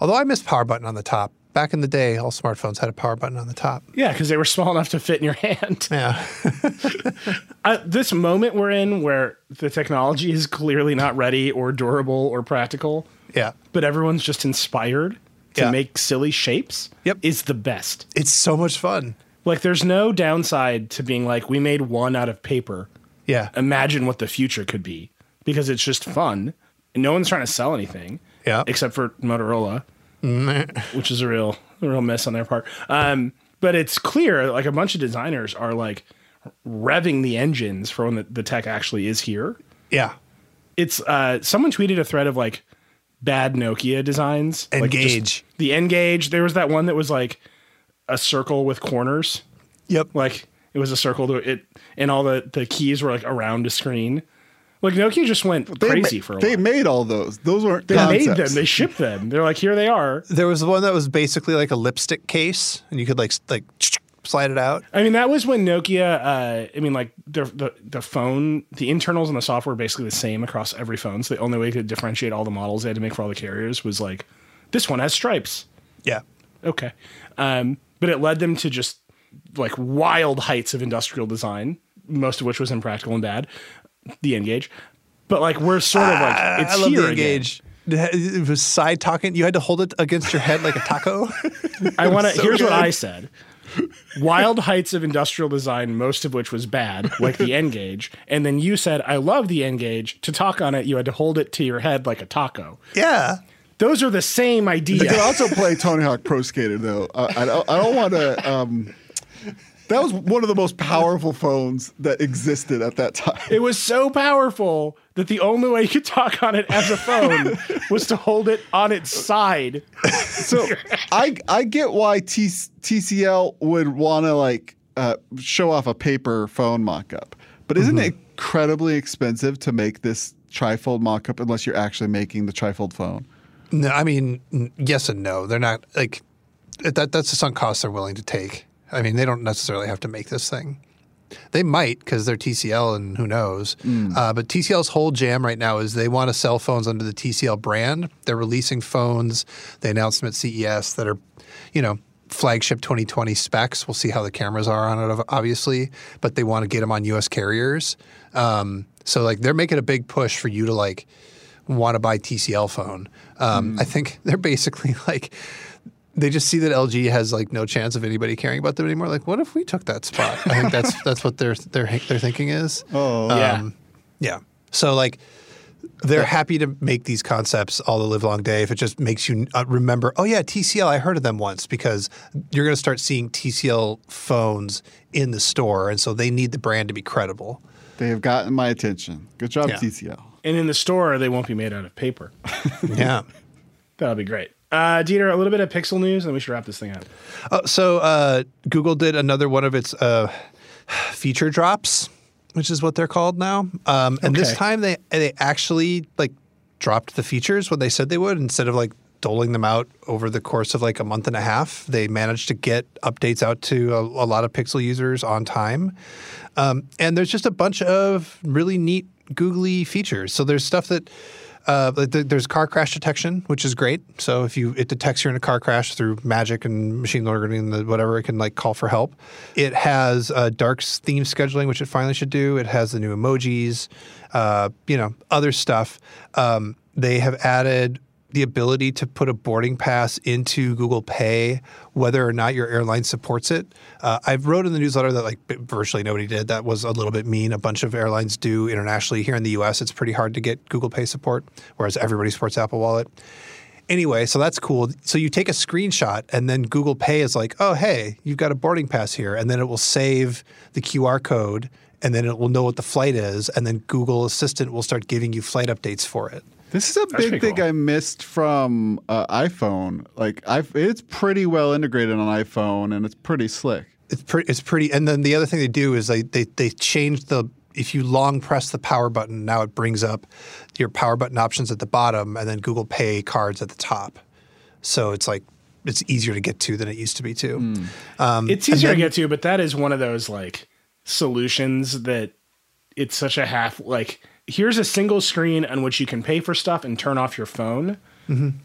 Although I miss power button on the top. Back in the day, all smartphones had a power button on the top. Yeah, because they were small enough to fit in your hand. Yeah. uh, this moment we're in where the technology is clearly not ready or durable or practical, yeah. but everyone's just inspired to Yeah. make silly shapes Yep. is the best. It's so much fun. Like there's no downside to being like we made one out of paper. Yeah. Imagine what the future could be because it's just fun. And no one's trying to sell anything. Yeah. Except for Motorola, which is a real a real miss on their part. Um, but it's clear like a bunch of designers are like revving the engines for when the, the tech actually is here. Yeah. It's uh someone tweeted a thread of like bad Nokia designs. Like, N-Gage. the N-Gage. There was that one that was like a circle with corners. Yep. Like it was a circle to it and all the, the keys were like around a screen. Like Nokia just went They crazy ma- for a They while. made all those. Those weren't They concepts. made them. They shipped them. They're like, here they are. There was one that was basically like a lipstick case, and you could like like slide it out. I mean, that was when Nokia. Uh, I mean, like the, the the phone, the internals and the software were basically the same across every phone. So the only way to differentiate all the models they had to make for all the carriers was like, this one has stripes. Yeah. Okay, um, but it led them to just like wild heights of industrial design, most of which was impractical and bad. The N-Gage, but like we're sort of like it's I love here the again. N-Gage. It was side talking. You had to hold it against your head like a taco. I want to. So here's what. I said. Wild heights of industrial design, most of which was bad, like the N-Gage. And then you said, I love the N-Gage. To talk on it, you had to hold it to your head like a taco. yeah. Those are the same You could also play Tony Hawk Pro Skater though. Uh, I don't. I don't want to. Um, that was one of the most powerful phones that existed at that time. It was so powerful that the only way you could talk on it as a phone was to hold it on its side. So I I get why T- TCL would want to like uh, show off a paper phone mock-up, but isn't it incredibly expensive to make this trifold mock-up unless you're actually making the trifold phone? No, I mean, yes and no. They're not like that. That's the sunk cost they're willing to take. I mean, they don't necessarily have to make this thing. They might because they're TCL and who knows. Uh, but TCL's whole jam right now is they want to sell phones under the TCL brand. They're releasing phones. They announced them at CES that are, you know, flagship 2020 specs. We'll see how the cameras are on it, obviously, but they want to get them on U.S. carriers. Um, so like they're making a big push for you to like want to buy TCL phone. Um, I think they're basically like they just see that LG has like no chance of anybody caring about them anymore. Like, what if we took that spot? I think that's that's what their their their thinking is. Oh, Yeah. Yeah. So like they're happy to make these concepts all the live long day if it just makes you uh, remember, oh yeah, TCL, I heard of them once because you're going to start seeing TCL phones in the store and so they need the brand to be credible. They have gotten my attention. Good job, Yeah. TCL. And in the store, they won't be made out of paper. yeah. That'll be great. Uh, Dieter, a little bit of Pixel news, and then we should wrap this thing up. Uh, so uh, Google did another one of its uh, feature drops, which is what they're called now. Um, and this time they they actually like dropped the features when they said they would instead of like doling them out over the course of like a month and a half. They managed to get updates out to a, a lot of Pixel users on time. Um, and there's just a bunch of really neat googly features. So there's stuff that uh, th- there's car crash detection, which is great. So if you it detects you're in a car crash through magic and machine learning and whatever, it can like call for help. It has uh, dark theme scheduling, which it finally should do. It has the new emojis, uh, you know, other stuff. Um, they have added the ability to put a boarding pass into Google Pay, whether or not your airline supports it. Uh, I wrote in the newsletter that like virtually nobody did. That was a little bit mean. A bunch of airlines do internationally. Here in the U.S., it's pretty hard to get Google Pay support, whereas everybody supports Apple Wallet. Anyway, so that's cool. So you take a screenshot, and then Google Pay is like, "Oh, hey, you've got a boarding pass here," and then it will save the QR code, and then it will know what the flight is, and then Google Assistant will start giving you flight updates for it. This is a big thing cool. I missed from uh, iPhone. Like, I've, it's pretty well integrated on iPhone, and it's pretty slick. It's pretty. It's pretty. And then the other thing they do is they they they change the. If you long press the power button, now it brings up your power button options at the bottom, and then Google Pay cards at the top. So it's like it's easier to get to than it used to be too. Um, It's easier to get to, but that is one of those like solutions that it's such a half like here's a single screen on which you can pay for stuff and turn off your phone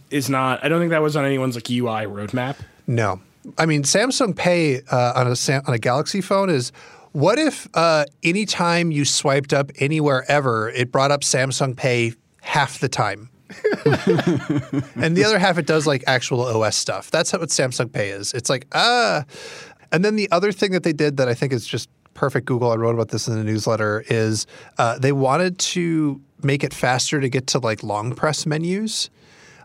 is not I don't think that was on anyone's like UI roadmap. No, I mean Samsung Pay uh, on a on a Galaxy phone is. What if uh, anytime you swiped up anywhere ever, it brought up Samsung Pay half the time? and the other half it does like actual OS stuff. That's what Samsung Pay is. It's like ah. And then the other thing that they did that I think is just perfect Google. I wrote about this in the newsletter. Is uh, they wanted to make it faster to get to like long press menus.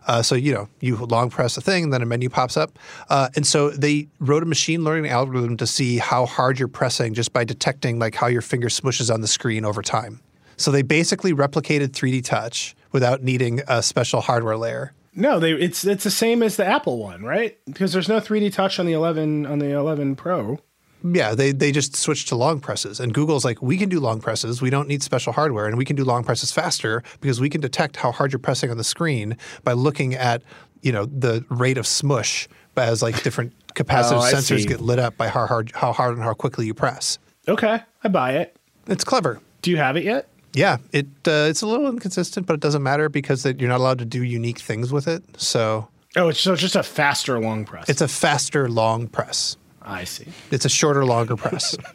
Uh, so you know, you long press a thing, then a menu pops up, uh, and so they wrote a machine learning algorithm to see how hard you're pressing just by detecting like how your finger smushes on the screen over time. So they basically replicated 3D Touch without needing a special hardware layer. No, they it's it's the same as the Apple one, right? Because there's no 3D touch on the 11 on the 11 Pro. Yeah, they they just switched to long presses, and Google's like, we can do long presses. We don't need special hardware, and we can do long presses faster because we can detect how hard you're pressing on the screen by looking at you know the rate of smush as like different capacitive Oh, sensors get lit up by how hard how hard and how quickly you press. Okay, I buy it. It's clever. Do you have it yet? Yeah, it uh, it's a little inconsistent, but it doesn't matter because that you're not allowed to do unique things with it. So Oh, it's so it's just a faster long press. it's a faster long press. I see. It's a shorter, longer press.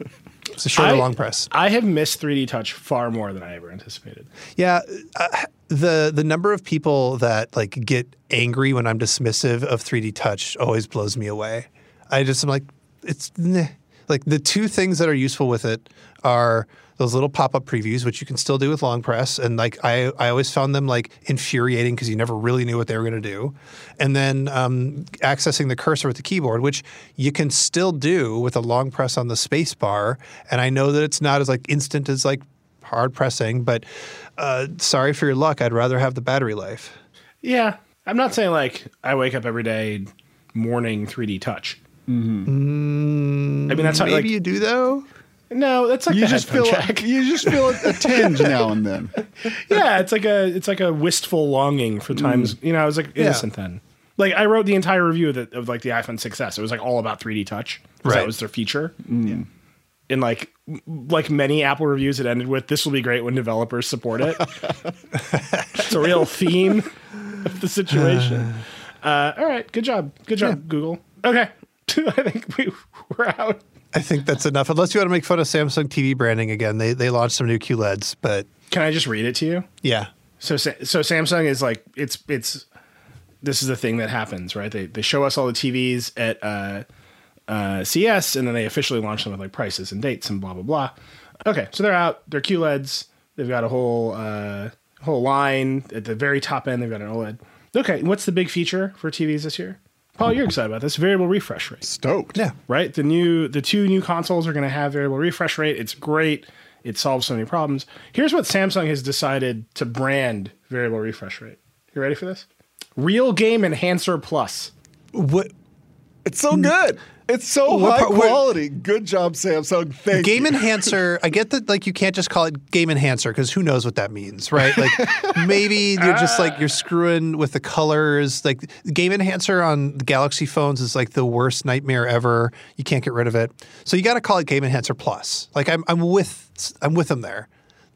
It's a shorter, I- long press. I have missed 3D touch far more than I ever anticipated. Yeah, uh, the the number of people that like get angry when I'm dismissive of 3D touch always blows me away. I just am like, it's meh. like the two things that are useful with it are those little pop up previews, which you can still do with long press, and like I I always found them like infuriating because you never really knew what they were going to do, and then um, accessing the cursor with the keyboard, which you can still do with a long press on the space bar, and I know that it's not as like instant as like hard pressing, but uh, sorry for your luck. I'd rather have the battery life. Yeah, I'm not saying like I wake up every day morning 3D touch. Mm-hmm. I mean that's how Maybe like you do though. No, that's like You the just headphone feel jack. you just feel a, a tinge now and then. yeah, it's like a it's like a wistful longing for times. You know, I was like innocent then. Like I wrote the entire review of, the, of like the iPhone 6s. It was like all about 3D touch. 'cause That Right. was their feature. And like m- like many Apple reviews, it ended with "This will be great when developers support it." it's a real theme of the situation. Uh, all right, good job, good job, Google. Okay, I think we we're out. I think that's enough. Unless you want to make fun of Samsung TV branding again, they they launched some new QLEDs, but Can I just read it to you? yeah, So so Samsung is like it's it's this is the thing that happens, right? They they show us all the TVs at uh, uh, CES, and then they officially launch them with like prices and dates and blah blah blah. Okay, so they're out. They're QLEDs. They've got a whole uh, whole line at the very top end. They've got an OLED. Okay, what's the big feature for TVs this year? Paul, you're excited about this variable refresh rate Stoked. yeah. right? The new the two new consoles are going to have variable refresh rate. It's great. It solves so many problems. Here's what Samsung has decided to brand variable refresh rate. You ready for this? Real Game Enhancer Plus. What It's so good. It's so What high part- what- quality. Good job, Samsung. Thank game you. enhancer? I get that like you can't just call it game enhancer because who knows what that means, right? Like maybe you're just like you're ah. screwing with the colors. Like game enhancer on the Galaxy phones is like the worst nightmare ever. You can't get rid of it, so you got to call it game enhancer plus. Like I'm I'm with I'm with them there.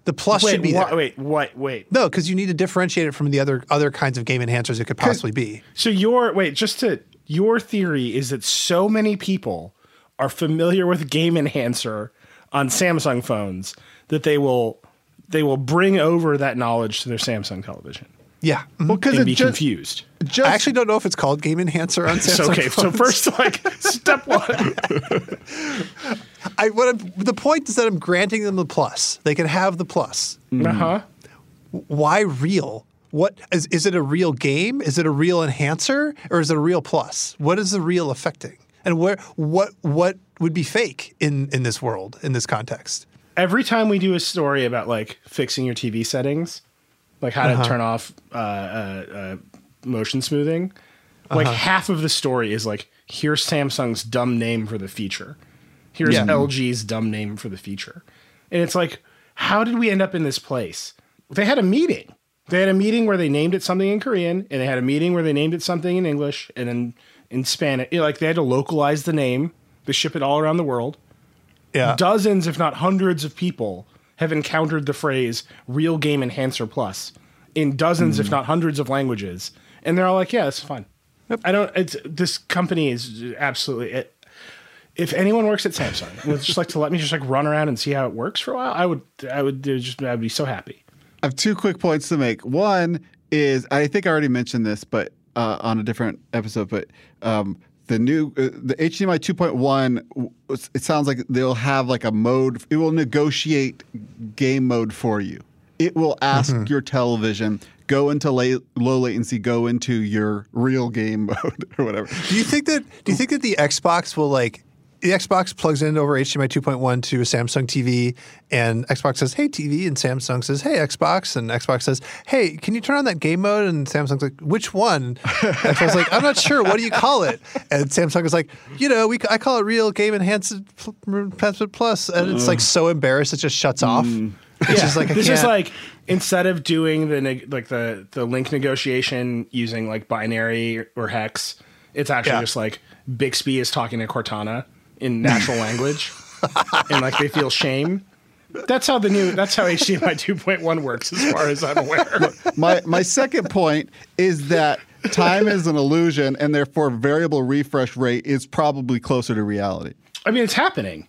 The plus should be what, there. wait, what? Wait. No, because you need to differentiate it from the other other kinds of game enhancers it could possibly be. So your wait, just to your theory is that so many people are familiar with Game Enhancer on Samsung phones that they will they will bring over that knowledge to their Samsung television Yeah. Well, because and it be just, confused. just I actually don't know if it's called game enhancer on Samsung. So, okay, so first, like step one, I what I'm, the point is that I'm granting them the plus. They can have the plus. uh huh. Why real? What is is it a real game? Is it a real enhancer or is it a real plus? What is the real affecting? And where what what would be fake in in this world in this context? Every time we do a story about like fixing your TV settings, like how to turn off uh, uh, uh, motion smoothing, like half of the story is like here's Samsung's dumb name for the feature, here's Yeah. LG's dumb name for the feature, and it's like how did we end up in this place? They had a meeting. They had a meeting where they named it something in Korean, and they had a meeting where they named it something in English, and then in Spanish. You know, like they had to localize the name. They ship it all around the world Yeah. dozens, if not hundreds, of people have encountered the phrase "real game enhancer plus" in dozens, if mm. not hundreds, of languages, and they're all like, "Yeah, it's fine." I don't. It's this company is absolutely. It, if anyone works at Samsung would just like to let me just like run around and see how it works for a while, I would. I would just. I'd be so happy. I have two quick points to make. One is I think I already mentioned this, but uh, on a different episode. But um, the new uh, the HDMI 2.1, it sounds like they'll have like a mode. It will negotiate game mode for you. It will ask your television go into la- low latency, go into your real game mode or whatever. Do you think that do you think that the Xbox will like the Xbox plugs in over HDMI 2.1 to a Samsung TV and Xbox says, "Hey TV," and Samsung says, "Hey Xbox," and Xbox says, "Hey, can you turn on that game mode?" and Samsung's like, "Which one?" Xbox's like, "I'm not sure. What do you call it?" And Samsung is like, "You know, we I call it Real Game Enhanced Enhancement Plus," and it's like so embarrassed it just shuts off. Mm. It's just like I this can't. is like instead of doing the neg- like the the link negotiation using like binary or hex, it's actually Yeah. just like Bixby is talking to Cortana in natural language, and like they feel shame. That's how the new. That's how HDMI 2.1 works, as far as I'm aware. my my second point is that time is an illusion, and therefore variable refresh rate is probably closer to reality. I mean, it's happening.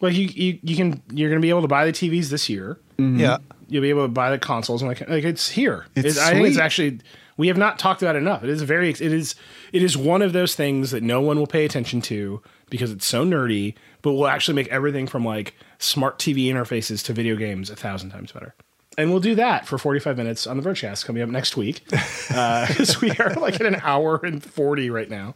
Like you, you, you can. You're going to be able to buy the TVs this year. Mm-hmm. yeah. You'll be able to buy the consoles and like, like it's here. It's It- I think it's actually we have not talked about it enough. It is very it is it is one of those things that no one will pay attention to because it's so nerdy, but we'll actually make everything from like smart TV interfaces to video games a thousand times better. And we'll do that for 45 minutes on the Vergecast coming up next week. Because we are like at an hour and 40 right now.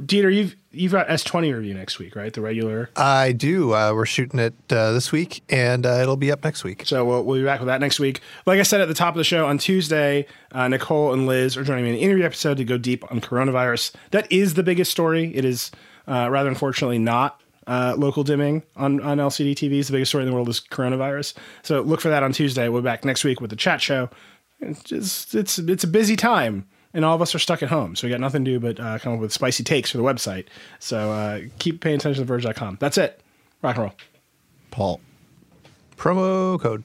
Dieter, you've you've got S20 review next week, right? The regular. I do. Uh, we're shooting it uh, this week, and uh, it'll be up next week. So we'll, we'll be back with that next week. Like I said at the top of the show on Tuesday, uh, Nicole and Liz are joining me in the interview episode to go deep on coronavirus. That is the biggest story. It is uh, rather unfortunately not uh, local dimming on, on LCD TVs. The biggest story in the world is coronavirus. So look for that on Tuesday. We'll be back next week with the chat show. It's just, it's it's a busy time, and all of us are stuck at home, so we got nothing to do but uh, come up with spicy takes for the website. So uh, keep paying attention to Verge.com. That's it. Rock and roll. Paul. Promo code.